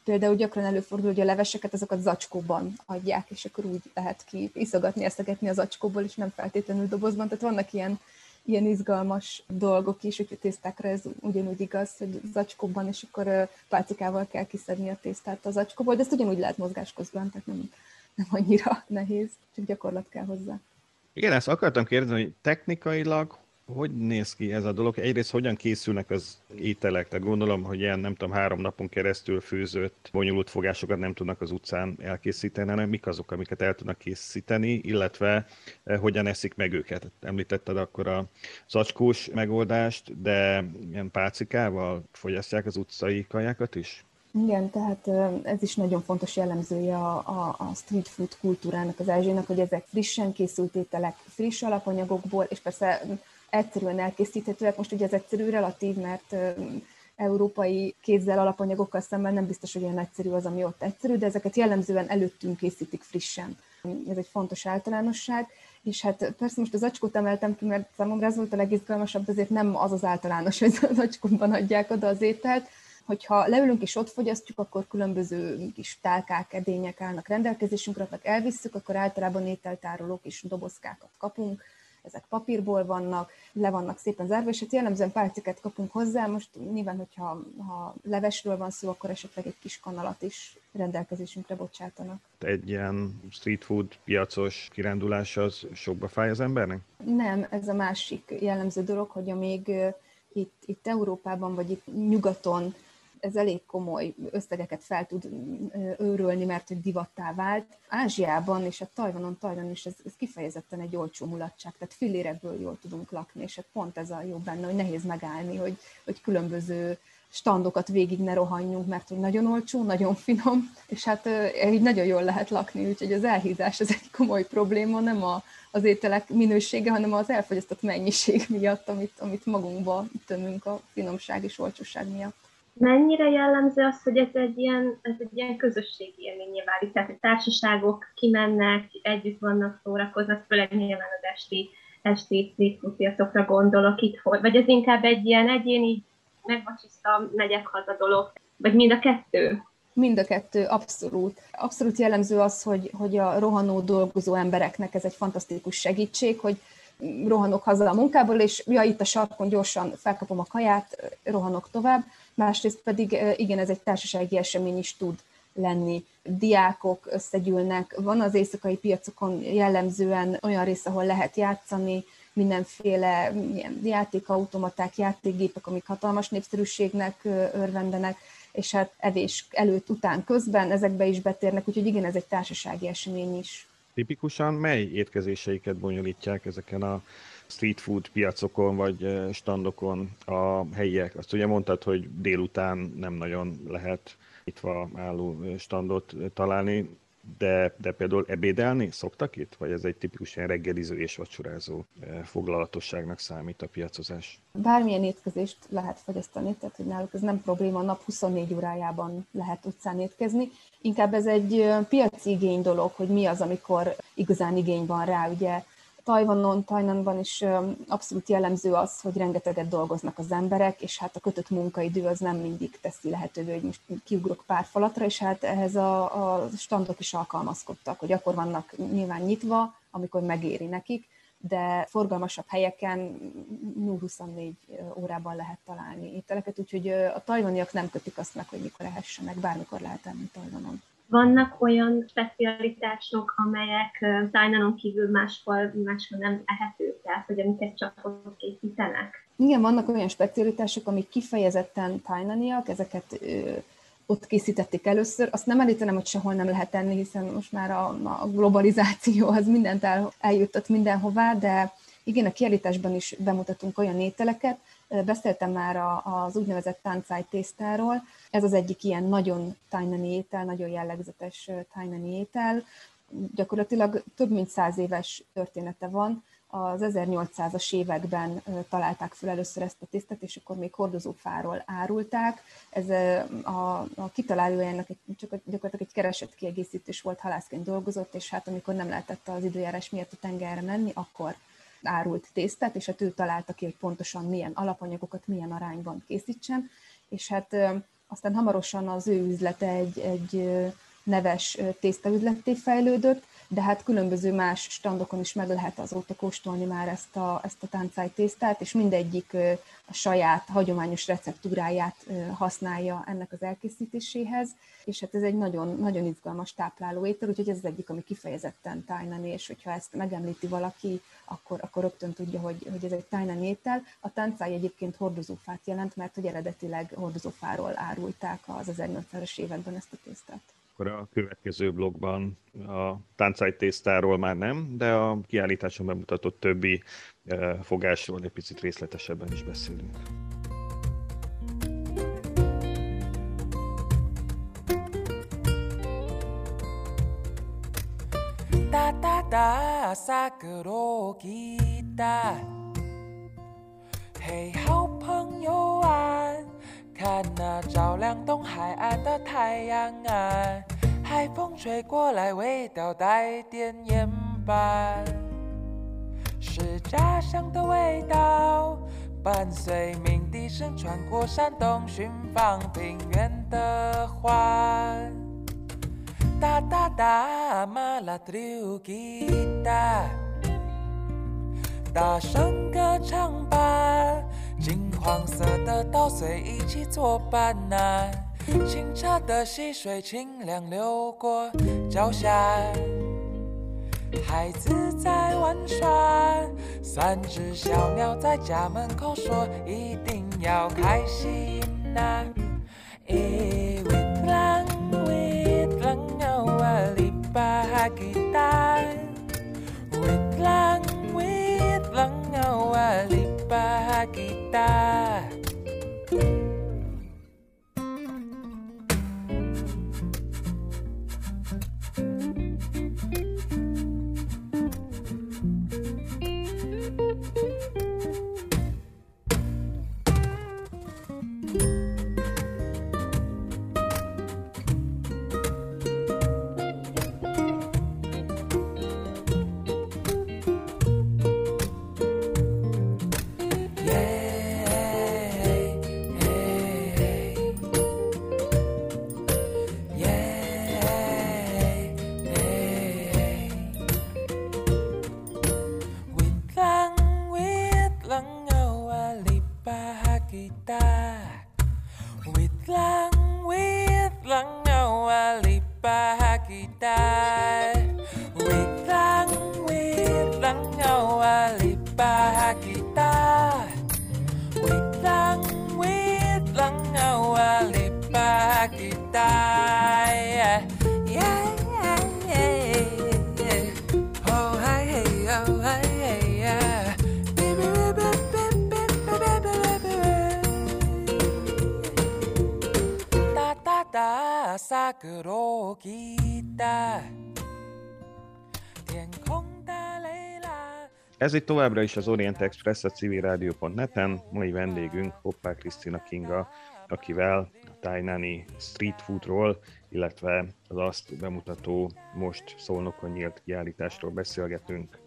például gyakran előfordul, hogy a leveseket azokat zacskóban adják, és akkor úgy lehet ki iszogatni, eszegetni az zacskóból, és nem feltétlenül dobozban. Tehát vannak ilyen ilyen izgalmas dolgok is, hogy a tésztákra ez ugyanúgy igaz, hogy zacskóban, és akkor pálcikával kell kiszedni a tésztát az zacskóból, de ezt ugyanúgy lehet mozgás közben, tehát nem, nem annyira nehéz, csak gyakorlat kell hozzá. Igen, ezt akartam kérdezni, hogy technikailag hogy néz ki ez a dolog? Egyrészt hogyan készülnek az ételek? Tehát gondolom, hogy ilyen nem tudom, három napon keresztül főzött, bonyolult fogásokat nem tudnak az utcán elkészíteni, hanem mik azok, amiket el tudnak készíteni, illetve eh, hogyan eszik meg őket. Említetted akkor a zacskós megoldást, de ilyen pácikával fogyasztják az utcai kajákat is? Igen, tehát ez is nagyon fontos jellemzője a, a, street food kultúrának, az ázsiának, hogy ezek frissen készült ételek, friss alapanyagokból, és persze egyszerűen elkészíthetőek. Most ugye ez egyszerű relatív, mert európai kézzel alapanyagokkal szemben nem biztos, hogy olyan egyszerű az, ami ott egyszerű, de ezeket jellemzően előttünk készítik frissen. Ez egy fontos általánosság. És hát persze most az acskót emeltem ki, mert számomra ez volt a legizgalmasabb, azért nem az az általános, hogy az acskóban adják oda az ételt, Hogyha leülünk és ott fogyasztjuk, akkor különböző kis tálkák, edények állnak rendelkezésünkre, ha elvisszük, akkor általában ételtárolók és dobozkákat kapunk, ezek papírból vannak, le vannak szépen zárva, és hát jellemzően pálciket kapunk hozzá. Most nyilván, hogyha ha levesről van szó, akkor esetleg egy kis kanalat is rendelkezésünkre bocsátanak. Egy ilyen street food piacos kirándulás az sokba fáj az embernek? Nem, ez a másik jellemző dolog, hogy amíg itt, itt Európában vagy itt nyugaton ez elég komoly összegeket fel tud őrölni, mert hogy divattá vált. Ázsiában és a Tajvanon, Tajvan is ez, ez kifejezetten egy olcsó mulatság, tehát fillérekből jól tudunk lakni, és hát pont ez a jó benne, hogy nehéz megállni, hogy, hogy különböző standokat végig ne rohanjunk, mert hogy nagyon olcsó, nagyon finom, és hát így nagyon jól lehet lakni, úgyhogy az elhízás ez egy komoly probléma, nem a, az ételek minősége, hanem az elfogyasztott mennyiség miatt, amit, amit magunkba tömünk a finomság és olcsóság miatt. Mennyire jellemző az, hogy ez egy ilyen, ez egy ilyen közösségi élményé válik, tehát a társaságok kimennek, együtt vannak, szórakoznak, főleg nyilván az esti, esti street piacokra gondolok itt, vagy ez inkább egy ilyen egyéni megvacsisztam, megyek haza dolog, vagy mind a kettő? Mind a kettő, abszolút. Abszolút jellemző az, hogy, hogy a rohanó dolgozó embereknek ez egy fantasztikus segítség, hogy rohanok haza a munkából, és ja, itt a sarkon gyorsan felkapom a kaját, rohanok tovább. Másrészt pedig igen, ez egy társasági esemény is tud lenni. Diákok összegyűlnek, van az éjszakai piacokon jellemzően olyan rész, ahol lehet játszani, mindenféle ilyen játékautomaták, játékgépek, amik hatalmas népszerűségnek örvendenek, és hát evés előtt, után, közben ezekbe is betérnek, úgyhogy igen, ez egy társasági esemény is. Tipikusan mely étkezéseiket bonyolítják ezeken a street food piacokon vagy standokon a helyiek? Azt ugye mondtad, hogy délután nem nagyon lehet nyitva álló standot találni de, de például ebédelni szoktak itt? Vagy ez egy tipikus ilyen reggeliző és vacsorázó eh, foglalatosságnak számít a piacozás? Bármilyen étkezést lehet fogyasztani, tehát hogy náluk ez nem probléma, nap 24 órájában lehet utcán étkezni. Inkább ez egy piaci igény dolog, hogy mi az, amikor igazán igény van rá. Ugye Tajvanon, Tajnanban is abszolút jellemző az, hogy rengeteget dolgoznak az emberek, és hát a kötött munkaidő az nem mindig teszi lehetővé, hogy most kiugrok pár falatra, és hát ehhez a, a standok is alkalmazkodtak, hogy akkor vannak nyilván nyitva, amikor megéri nekik, de forgalmasabb helyeken 24 órában lehet találni ételeket, úgyhogy a tajvaniak nem kötik azt meg, hogy mikor ehessenek, bármikor lehet enni Tajvanon. Vannak olyan specialitások, amelyek tájnanon kívül máshol, máshol nem ehetők, tehát hogy amiket csak ott készítenek? Igen, vannak olyan specialitások, amik kifejezetten tájnaniak, ezeket ö, ott készítették először. Azt nem elítenem, hogy sehol nem lehet tenni, hiszen most már a, a globalizáció az mindent el, eljuttat mindenhová, de igen, a kiállításban is bemutatunk olyan ételeket, Beszéltem már az úgynevezett táncáj tésztáról, ez az egyik ilyen nagyon tájnani étel, nagyon jellegzetes tájnani étel. Gyakorlatilag több mint száz éves története van, az 1800-as években találták fel először ezt a tésztát, és akkor még hordozófáról árulták. Ez a, a kitalálója ennek egy, csak gyakorlatilag egy keresett kiegészítés volt, halászként dolgozott, és hát amikor nem lehetett az időjárás miatt a tengerre menni, akkor árult tésztát, és hát ő találta ki, hogy pontosan milyen alapanyagokat milyen arányban készítsen, és hát aztán hamarosan az ő üzlete egy, egy neves tésztaüzletté fejlődött, de hát különböző más standokon is meg lehet azóta kóstolni már ezt a, ezt a táncáj tésztát, és mindegyik a saját hagyományos receptúráját használja ennek az elkészítéséhez, és hát ez egy nagyon, nagyon izgalmas tápláló étel, úgyhogy ez az egyik, ami kifejezetten tájnani, és hogyha ezt megemlíti valaki, akkor, akkor rögtön tudja, hogy, hogy ez egy tájnani étel. A táncáj egyébként hordozófát jelent, mert hogy eredetileg hordozófáról árulták az 1800-as években ezt a tésztát Akkor a következő blogban a táncáj tésztáról már nem, de a kiállításon bemutatott többi eh, fogásról egy picit részletesebben is beszélünk. Da da da sakura kita Hey 好朋友啊 看那照亮东海岸的太阳啊，海风吹过来，味道带点盐巴，是家乡的味道，伴随鸣笛声穿过山洞，寻访平原的花。哒哒哒，马拉特鲁吉他，大声歌唱吧，金黄色的稻穗一起作伴呐，清澈的溪水清凉流过脚下。孩子在玩耍，三只小鸟在家门口说：“一定要开心呐！”一位狼，位狼啊，我里巴吉达，位狼，位狼啊，ば吐きた 밖으로 Ez itt továbbra is az Orient Express a civilrádió.net-en. Mai vendégünk Hoppá Krisztina Kinga, akivel a tájnáni street foodról, illetve az azt bemutató most szolnokon nyílt kiállításról beszélgetünk.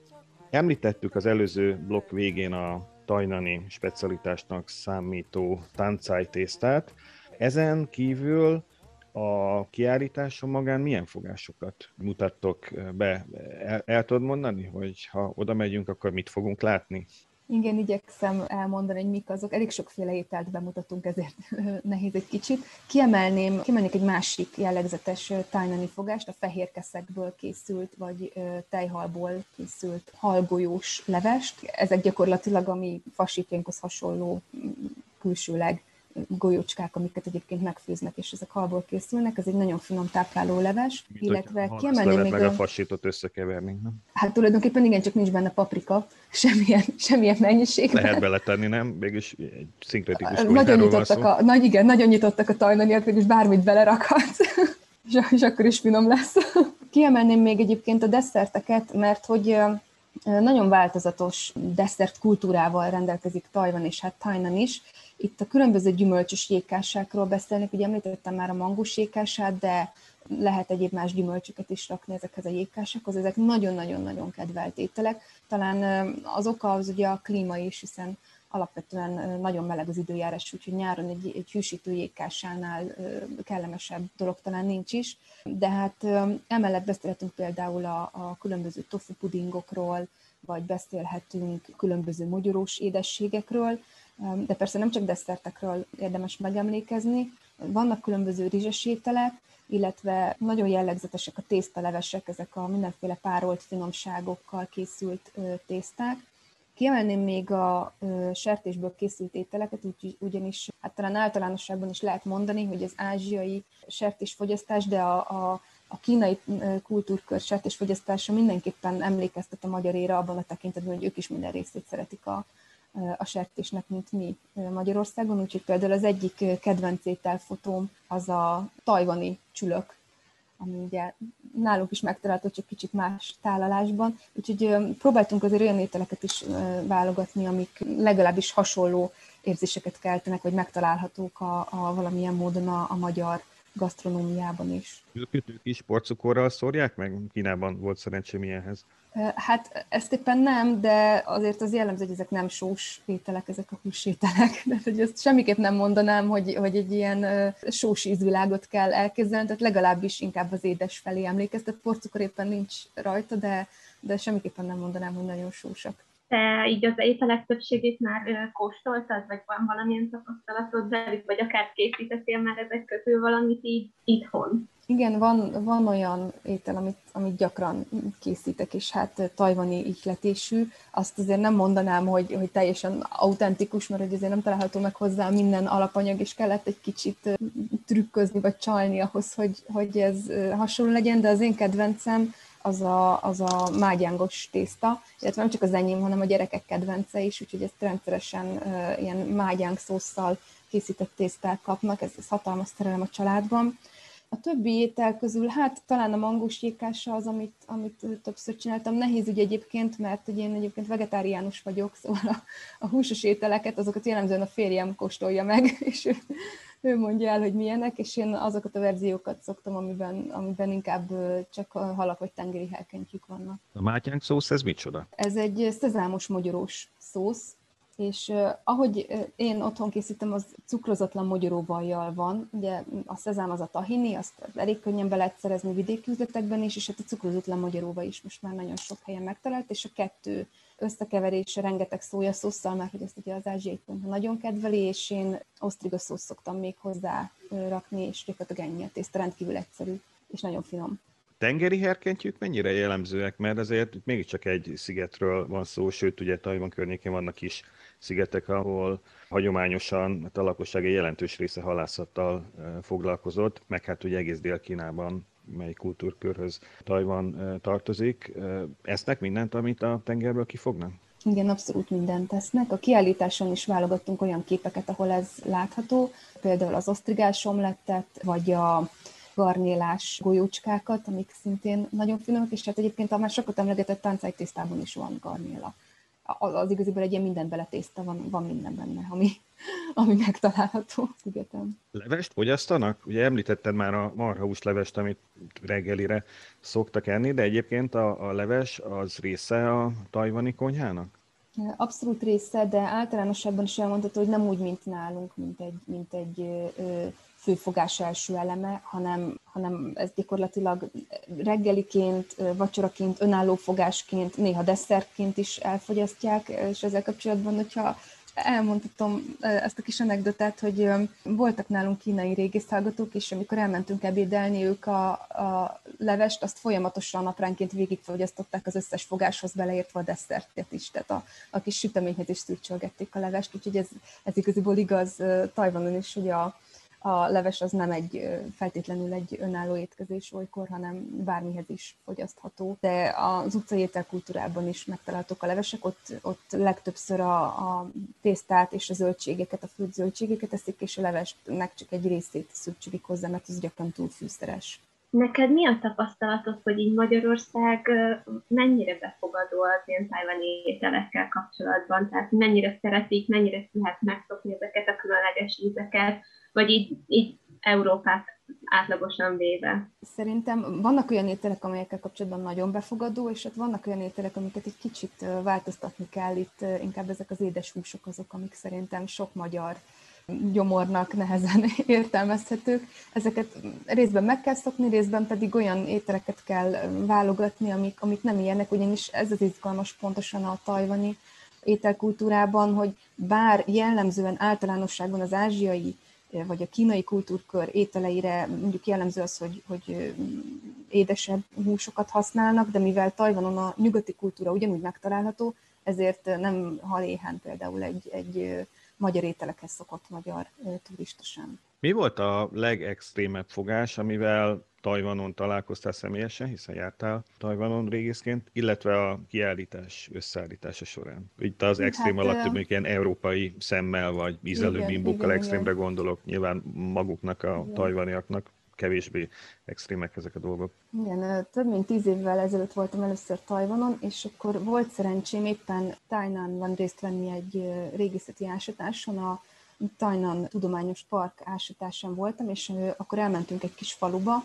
Említettük az előző blokk végén a tajnani specialitásnak számító táncájtésztát. Ezen kívül a kiállításon magán milyen fogásokat mutattok be? El, el tudod mondani, hogy ha oda megyünk, akkor mit fogunk látni? Igen, igyekszem elmondani, hogy mik azok. Elég sokféle ételt bemutatunk, ezért [laughs] nehéz egy kicsit. Kiemelném, kiemelnék egy másik jellegzetes tájnani fogást, a fehér keszekből készült, vagy tejhalból készült halgolyós levest. Ezek gyakorlatilag a mi fasítjainkhoz hasonló külsőleg golyócskák, amiket egyébként megfőznek, és ezek halból készülnek. Ez egy nagyon finom tápláló leves, Mint illetve kiemelném még... meg a fasítot összekeverni, nem? Hát tulajdonképpen igen, csak nincs benne paprika, [laughs] semmilyen, semmilyen mennyiségben. Lehet beletenni, nem? Mégis egy szinkretikus Nagyon nyitottak a, nagy, igen, nagyon nyitottak a tajnaniak, mégis bármit belerakhatsz, [laughs] és, és akkor is finom lesz. [laughs] Kiemelném még egyébként a desszerteket, mert hogy nagyon változatos desszert kultúrával rendelkezik Tajvan és hát Tajnan is, itt a különböző gyümölcsös jégkássákról beszélnek, ugye említettem már a mangós jégkássát, de lehet egyéb más gyümölcsöket is rakni ezekhez a jégkássákhoz. Ezek nagyon-nagyon-nagyon kedvelt ételek. Talán az oka az ugye a klíma is, hiszen alapvetően nagyon meleg az időjárás, úgyhogy nyáron egy, egy hűsítő jégkásánál kellemesebb dolog talán nincs is. De hát emellett beszélhetünk például a, a különböző tofu pudingokról, vagy beszélhetünk különböző mogyorós édességekről, de persze nem csak desszertekről érdemes megemlékezni. Vannak különböző rizses ételek, illetve nagyon jellegzetesek a tésztalevesek, ezek a mindenféle párolt finomságokkal készült tészták. Kiemelném még a sertésből készült ételeket, úgy, ugyanis hát talán általánosságban is lehet mondani, hogy az ázsiai sertésfogyasztás, de a, a, a kínai kultúrkör sertésfogyasztása mindenképpen emlékeztet a magyaréra abban a tekintetben, hogy ők is minden részét szeretik a, a sertésnek, mint mi Magyarországon, úgyhogy például az egyik kedvenc ételfotóm az a tajvani csülök, ami ugye nálunk is megtalálható, csak kicsit más tálalásban. Úgyhogy próbáltunk azért olyan ételeket is válogatni, amik legalábbis hasonló érzéseket keltenek, vagy megtalálhatók a, a valamilyen módon a, a magyar gasztronómiában is. Ők, ők is porcukorral szórják meg? Kínában volt szerencsém ilyenhez. Hát ezt éppen nem, de azért az jellemző, hogy ezek nem sós ételek, ezek a húsételek. De [laughs] hogy ezt semmiképp nem mondanám, hogy, hogy egy ilyen sós ízvilágot kell elképzelni, tehát legalábbis inkább az édes felé emlékeztet. Porcukor éppen nincs rajta, de, de semmiképpen nem mondanám, hogy nagyon sósak. Te így az ételek többségét már kóstoltad, vagy van valamilyen tapasztalatod velük, vagy akár készítettél már ezek közül valamit így itthon? Igen, van, van olyan étel, amit, amit gyakran készítek, és hát tajvani ihletésű. Azt azért nem mondanám, hogy, hogy teljesen autentikus, mert azért nem található meg hozzá minden alapanyag, és kellett egy kicsit trükközni, vagy csalni ahhoz, hogy, hogy ez hasonló legyen, de az én kedvencem az a, az a mágyángos tészta, illetve nem csak az enyém, hanem a gyerekek kedvence is, úgyhogy ezt rendszeresen uh, ilyen mágyáng szószal készített tésztát kapnak, ez, ez hatalmas szerelem a családban. A többi étel közül, hát talán a mangós jékása az, amit, amit többször csináltam. Nehéz ugye egyébként, mert ugye én egyébként vegetáriánus vagyok, szóval a, a húsos ételeket, azokat jellemzően a férjem kóstolja meg, [laughs] és ő, ő mondja el, hogy milyenek, és én azokat a verziókat szoktam, amiben, amiben inkább csak halak vagy tengeri helkentyűk vannak. A mátyánk szósz, ez micsoda? Ez egy szezámos mogyorós szósz, és uh, ahogy én otthon készítem, az cukrozatlan mogyoróvajjal van. Ugye a szezám az a tahini, azt elég könnyen be lehet szerezni vidéki üzletekben is, és hát a cukrozatlan mogyoróva is most már nagyon sok helyen megtalált, és a kettő összekeverése rengeteg szójaszosszal, mert hogy ezt ugye az ázsiai nagyon kedveli, és én osztriga szósz szoktam még hozzá rakni, és ennyi a tészta, rendkívül egyszerű, és nagyon finom. Tengeri herkentyűk mennyire jellemzőek, mert azért mégiscsak egy szigetről van szó, sőt ugye Tajvan környékén vannak is szigetek, ahol hagyományosan hát a lakosság egy jelentős része halászattal foglalkozott, meg hát ugye egész Dél-Kínában mely kultúrkörhöz Tajvan tartozik. Esznek mindent, amit a tengerből kifognak? Igen, abszolút mindent tesznek. A kiállításon is válogattunk olyan képeket, ahol ez látható, például az osztrigás omlettet, vagy a garnélás golyócskákat, amik szintén nagyon finomak, és hát egyébként a már sokat emlegetett táncáj tésztában is van garnéla. Az, az igaziból egy ilyen minden bele tészta van, van minden benne, ami, [laughs] ami megtalálható szigeten. Levest fogyasztanak? Ugye említetted már a marhahús levest, amit reggelire szoktak enni, de egyébként a, a leves az része a tajvani konyhának? Abszolút része, de általánosságban is elmondható, hogy nem úgy, mint nálunk, mint egy, mint egy ö, főfogás első eleme, hanem, hanem ez gyakorlatilag reggeliként, vacsoraként, önálló fogásként, néha desszertként is elfogyasztják, és ezzel kapcsolatban, hogyha elmondhatom ezt a kis anekdotát, hogy voltak nálunk kínai régészhallgatók, és amikor elmentünk ebédelni, ők a, a levest, azt folyamatosan napránként végigfogyasztották az összes fogáshoz, beleértve a desszertet is, tehát a, a kis süteményhez is szürcsölgették a levest, úgyhogy ez, ez igaziból igaz Tajvanon is, hogy a, a leves az nem egy feltétlenül egy önálló étkezés olykor, hanem bármihez is fogyasztható. De az utcai ételkultúrában is megtaláltok a levesek, ott, ott legtöbbször a, a tésztát és a zöldségeket, a főtt zöldségeket eszik, és a levesnek csak egy részét szüksélik hozzá, mert az gyakran túl fűszeres. Neked mi a tapasztalatod, hogy így Magyarország mennyire befogadó az ilyen tájvani ételekkel kapcsolatban? Tehát mennyire szeretik, mennyire lehet megszokni ezeket a különleges ízeket, vagy így, így Európát átlagosan véve. Szerintem vannak olyan ételek, amelyekkel kapcsolatban nagyon befogadó, és ott vannak olyan ételek, amiket egy kicsit változtatni kell. Itt inkább ezek az édes húsok azok, amik szerintem sok magyar gyomornak nehezen [laughs] értelmezhetők. Ezeket részben meg kell szokni, részben pedig olyan ételeket kell válogatni, amik, amik nem ilyenek, ugyanis ez az izgalmas pontosan a tajvani ételkultúrában, hogy bár jellemzően általánosságban az ázsiai vagy a kínai kultúrkör ételeire mondjuk jellemző az, hogy, hogy édesebb húsokat használnak, de mivel Tajvanon a nyugati kultúra ugyanúgy megtalálható, ezért nem hal éhen például egy, egy magyar ételekhez szokott magyar turista sem. Mi volt a legextrémebb fogás, amivel Tajvanon találkoztál személyesen, hiszen jártál Tajvanon régészként, illetve a kiállítás összeállítása során. Itt az extrém hát, alatt mondjuk ilyen európai szemmel, vagy ízelő bimbókkal extrémre igen. gondolok, nyilván maguknak, a igen. tajvaniaknak kevésbé extrémek ezek a dolgok. Igen, több mint tíz évvel ezelőtt voltam először Tajvanon, és akkor volt szerencsém éppen Tájnánban részt venni egy régészeti ásatáson a Tajnan Tudományos Park ásatásán voltam, és akkor elmentünk egy kis faluba,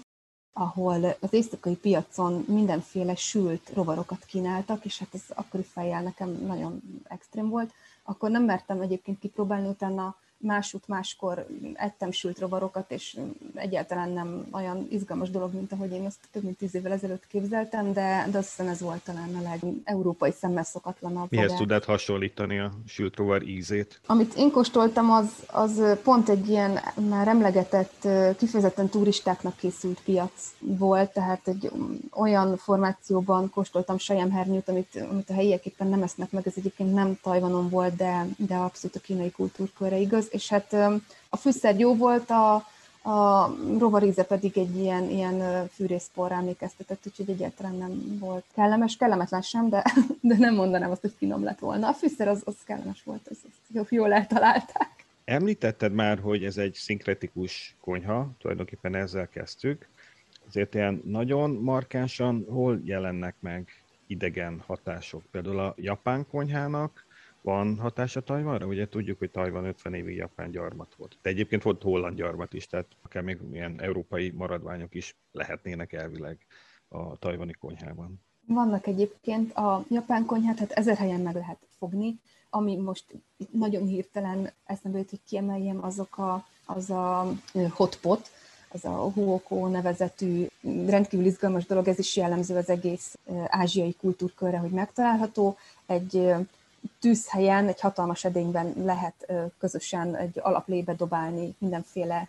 ahol az éjszakai piacon mindenféle sült rovarokat kínáltak, és hát ez akkori fejjel nekem nagyon extrém volt. Akkor nem mertem egyébként kipróbálni, utána másút máskor ettem sült rovarokat, és egyáltalán nem olyan izgalmas dolog, mint ahogy én azt több mint tíz évvel ezelőtt képzeltem, de, de azt hiszem ez volt talán a legeurópai szemmel szokatlanabb. Mihez tudod hasonlítani a sült rovar ízét? Amit én kóstoltam, az, az pont egy ilyen már emlegetett, kifejezetten turistáknak készült piac volt, tehát egy olyan formációban kóstoltam sejemhernyőt, amit, amit a helyiek éppen nem esznek meg, ez egyébként nem Tajvanon volt, de, de abszolút a kínai kultúrkörre igaz, és hát a fűszer jó volt, a, a rovaríze pedig egy ilyen, ilyen fűrészporra emlékeztetett, úgyhogy egyáltalán nem volt kellemes, kellemetlen sem, de, [laughs] de nem mondanám azt, hogy finom lett volna. A fűszer az, az kellemes volt, az, az jól eltalálták. Említetted már, hogy ez egy szinkretikus konyha, tulajdonképpen ezzel kezdtük. Azért ilyen nagyon markánsan hol jelennek meg idegen hatások? Például a japán konyhának van hatása Tajvanra? Ugye tudjuk, hogy Tajvan 50 évig japán gyarmat volt. De egyébként volt holland gyarmat is, tehát akár még ilyen európai maradványok is lehetnének elvileg a tajvani konyhában. Vannak egyébként a japán konyhát, hát ezer helyen meg lehet fogni. Ami most nagyon hirtelen eszembe jut, hogy kiemeljem, azok a, az a hotpot, az a huoko nevezetű rendkívül izgalmas dolog, ez is jellemző az egész ázsiai kultúrkörre, hogy megtalálható. Egy tűzhelyen, egy hatalmas edényben lehet közösen egy alaplébe dobálni mindenféle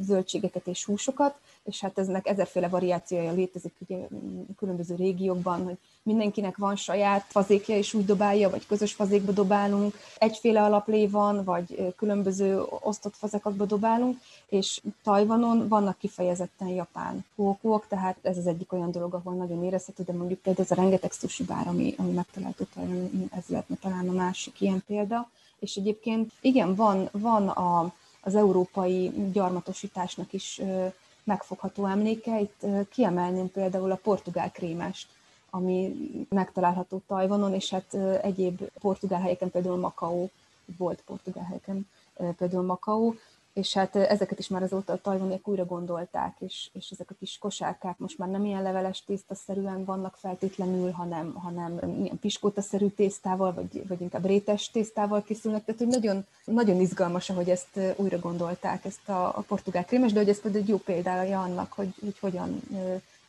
zöldségeket és húsokat, és hát eznek ezerféle variációja létezik ugye mm, különböző régiókban, hogy mindenkinek van saját fazékja, és úgy dobálja, vagy közös fazékba dobálunk, egyféle alaplé van, vagy különböző osztott fazekakba dobálunk, és Tajvanon vannak kifejezetten japán kókók, tehát ez az egyik olyan dolog, ahol nagyon érezhető, de mondjuk például ez a rengeteg sushi bár, ami, ami megtalálható ez lehetne talán a másik ilyen példa. És egyébként igen, van, van a, az európai gyarmatosításnak is megfogható emléke. Itt kiemelném például a portugál krémest, ami megtalálható Tajvanon, és hát egyéb portugál helyeken, például Makau, volt portugál helyeken, például Makau, és hát ezeket is már azóta a tajvaniak újra gondolták, és, és ezek a kis kosárkák most már nem ilyen leveles tésztaszerűen vannak feltétlenül, hanem, hanem ilyen piskótaszerű tésztával, vagy, vagy inkább rétes tésztával készülnek, tehát hogy nagyon, nagyon izgalmas, hogy ezt újra gondolták, ezt a, a portugál krémes, de hogy ez például egy jó példája annak, hogy, hogy hogyan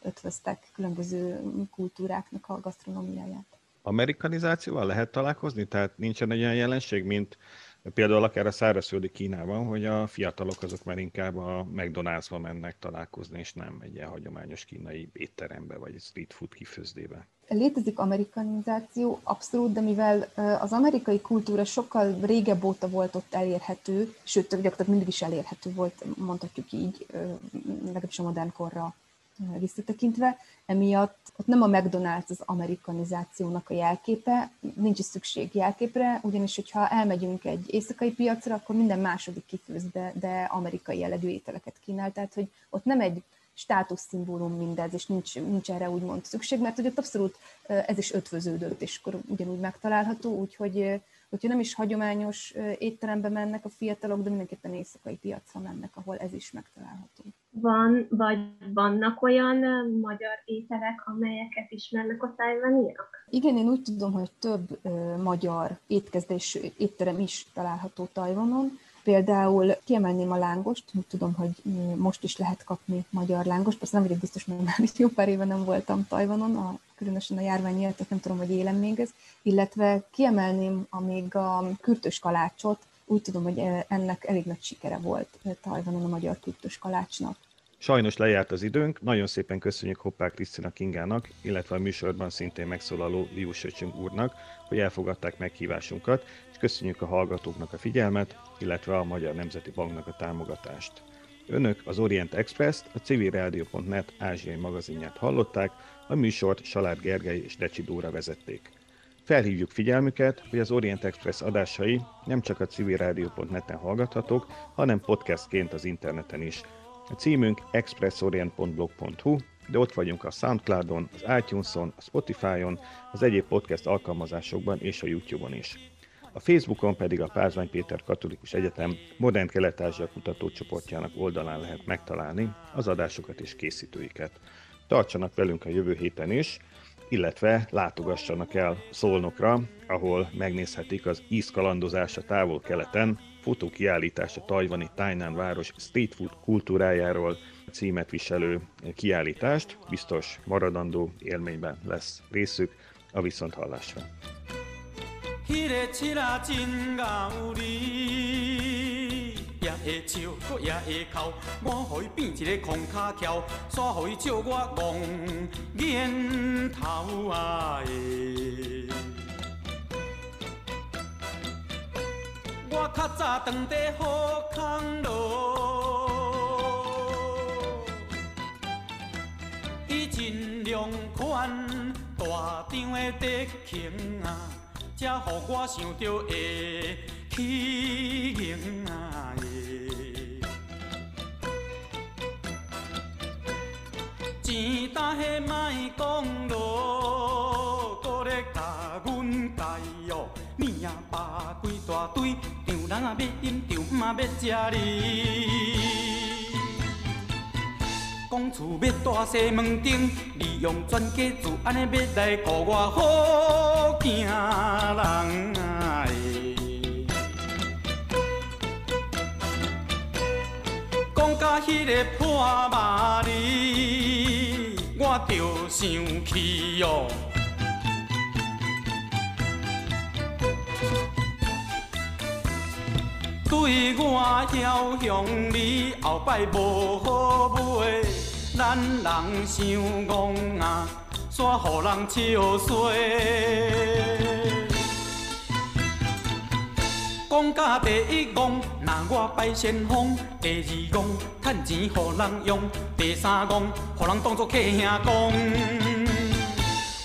ötvöztek különböző kultúráknak a gasztronómiáját. Amerikanizációval lehet találkozni? Tehát nincsen egy olyan jelenség, mint Például akár a szárazföldi Kínában, hogy a fiatalok azok már inkább a McDonald'sba mennek találkozni, és nem egy ilyen hagyományos kínai étterembe, vagy street food kifőzdébe. Létezik amerikanizáció, abszolút, de mivel az amerikai kultúra sokkal régebb óta volt ott elérhető, sőt, gyakorlatilag mindig is elérhető volt, mondhatjuk így, legalábbis a modern korra visszatekintve, emiatt ott nem a McDonald's az amerikanizációnak a jelképe, nincs is szükség jelképre, ugyanis, hogyha elmegyünk egy éjszakai piacra, akkor minden második kifőz, de, de amerikai jellegű ételeket kínál, tehát hogy ott nem egy státuszszimbólum mindez, és nincs, nincs erre úgymond szükség, mert hogy ott abszolút ez is ötvöződött, és akkor ugyanúgy megtalálható, úgyhogy hogyha nem is hagyományos étterembe mennek a fiatalok, de mindenképpen éjszakai piacra mennek, ahol ez is megtalálható. Van, vagy vannak olyan magyar ételek, amelyeket ismernek a tájvaniak? Igen, én úgy tudom, hogy több magyar étkezdés étterem is található Tajvanon, Például kiemelném a lángost, tudom, hogy most is lehet kapni magyar lángost, persze nem vagyok biztos, mert már jó pár éve nem voltam Tajvanon, a, különösen a járvány miatt, nem tudom, hogy élem még ez, illetve kiemelném amíg a kürtös kalácsot, úgy tudom, hogy ennek elég nagy sikere volt Tajvanon a magyar kürtös kalácsnak. Sajnos lejárt az időnk, nagyon szépen köszönjük Hoppák Krisztina Kingának, illetve a műsorban szintén megszólaló Liu úrnak, hogy elfogadták meghívásunkat, köszönjük a hallgatóknak a figyelmet, illetve a Magyar Nemzeti Banknak a támogatást. Önök az Orient Express-t, a civilradio.net ázsiai magazinját hallották, a műsort Salád Gergely és Decsi Dóra vezették. Felhívjuk figyelmüket, hogy az Orient Express adásai nem csak a civilradio.net-en hallgathatók, hanem podcastként az interneten is. A címünk expressorient.blog.hu, de ott vagyunk a Soundcloudon, az iTunes-on, a Spotify-on, az egyéb podcast alkalmazásokban és a YouTube-on is. A Facebookon pedig a Pázmány Péter Katolikus Egyetem Modern Kelet-Ázsia kutatócsoportjának oldalán lehet megtalálni az adásokat és készítőiket. Tartsanak velünk a jövő héten is, illetve látogassanak el Szolnokra, ahol megnézhetik az ízkalandozás a távol-keleten, fotókiállítás a tajvani Tainan város street food kultúrájáról címet viselő kiállítást. Biztos maradandó élményben lesz részük a viszonthallásra. 迄个七啊真有理，也会笑，搁也会哭。我互伊变一个空脚桥，煞互伊笑我戆眼头啊的。我较早当地好康路，伊真量款，大张的德行啊！才互我想着会起行啊！钱大许莫讲咯，搁咧甲阮介哦，面啊扒几大堆，丈人啊要饮，丈姆啊要食哩。讲厝要大西门町，利用全家自安尼要来顾我好惊人！讲到迄个破麻利，我着生气哦。对我晓向你后摆无好买。咱人想戆啊，煞互人笑衰。讲甲第一戆，若我拜先锋；第二憨，趁钱互人用；第三憨，互人当作客兄讲。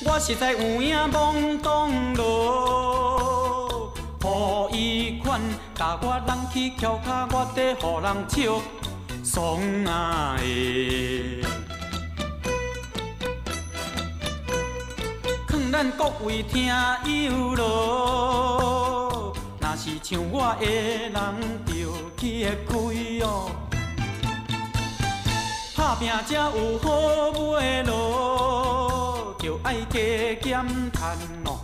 我实在有影懵懂咯，互伊款，甲我人去翘脚，我得互人笑。爽啊的！劝咱各位听友咯，若是像我的人，着去会开哦。打拼才有好买咯，着爱加减赚哦。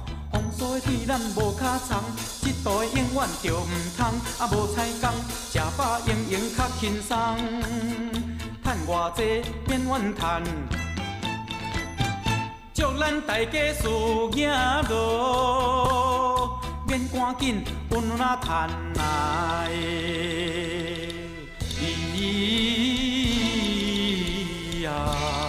对咱无脚长，一代永远着毋通，啊无彩工，食饱用用较轻松，趁偌济免怨叹，祝咱大家事业多，免赶紧分哪趁来。咿呀。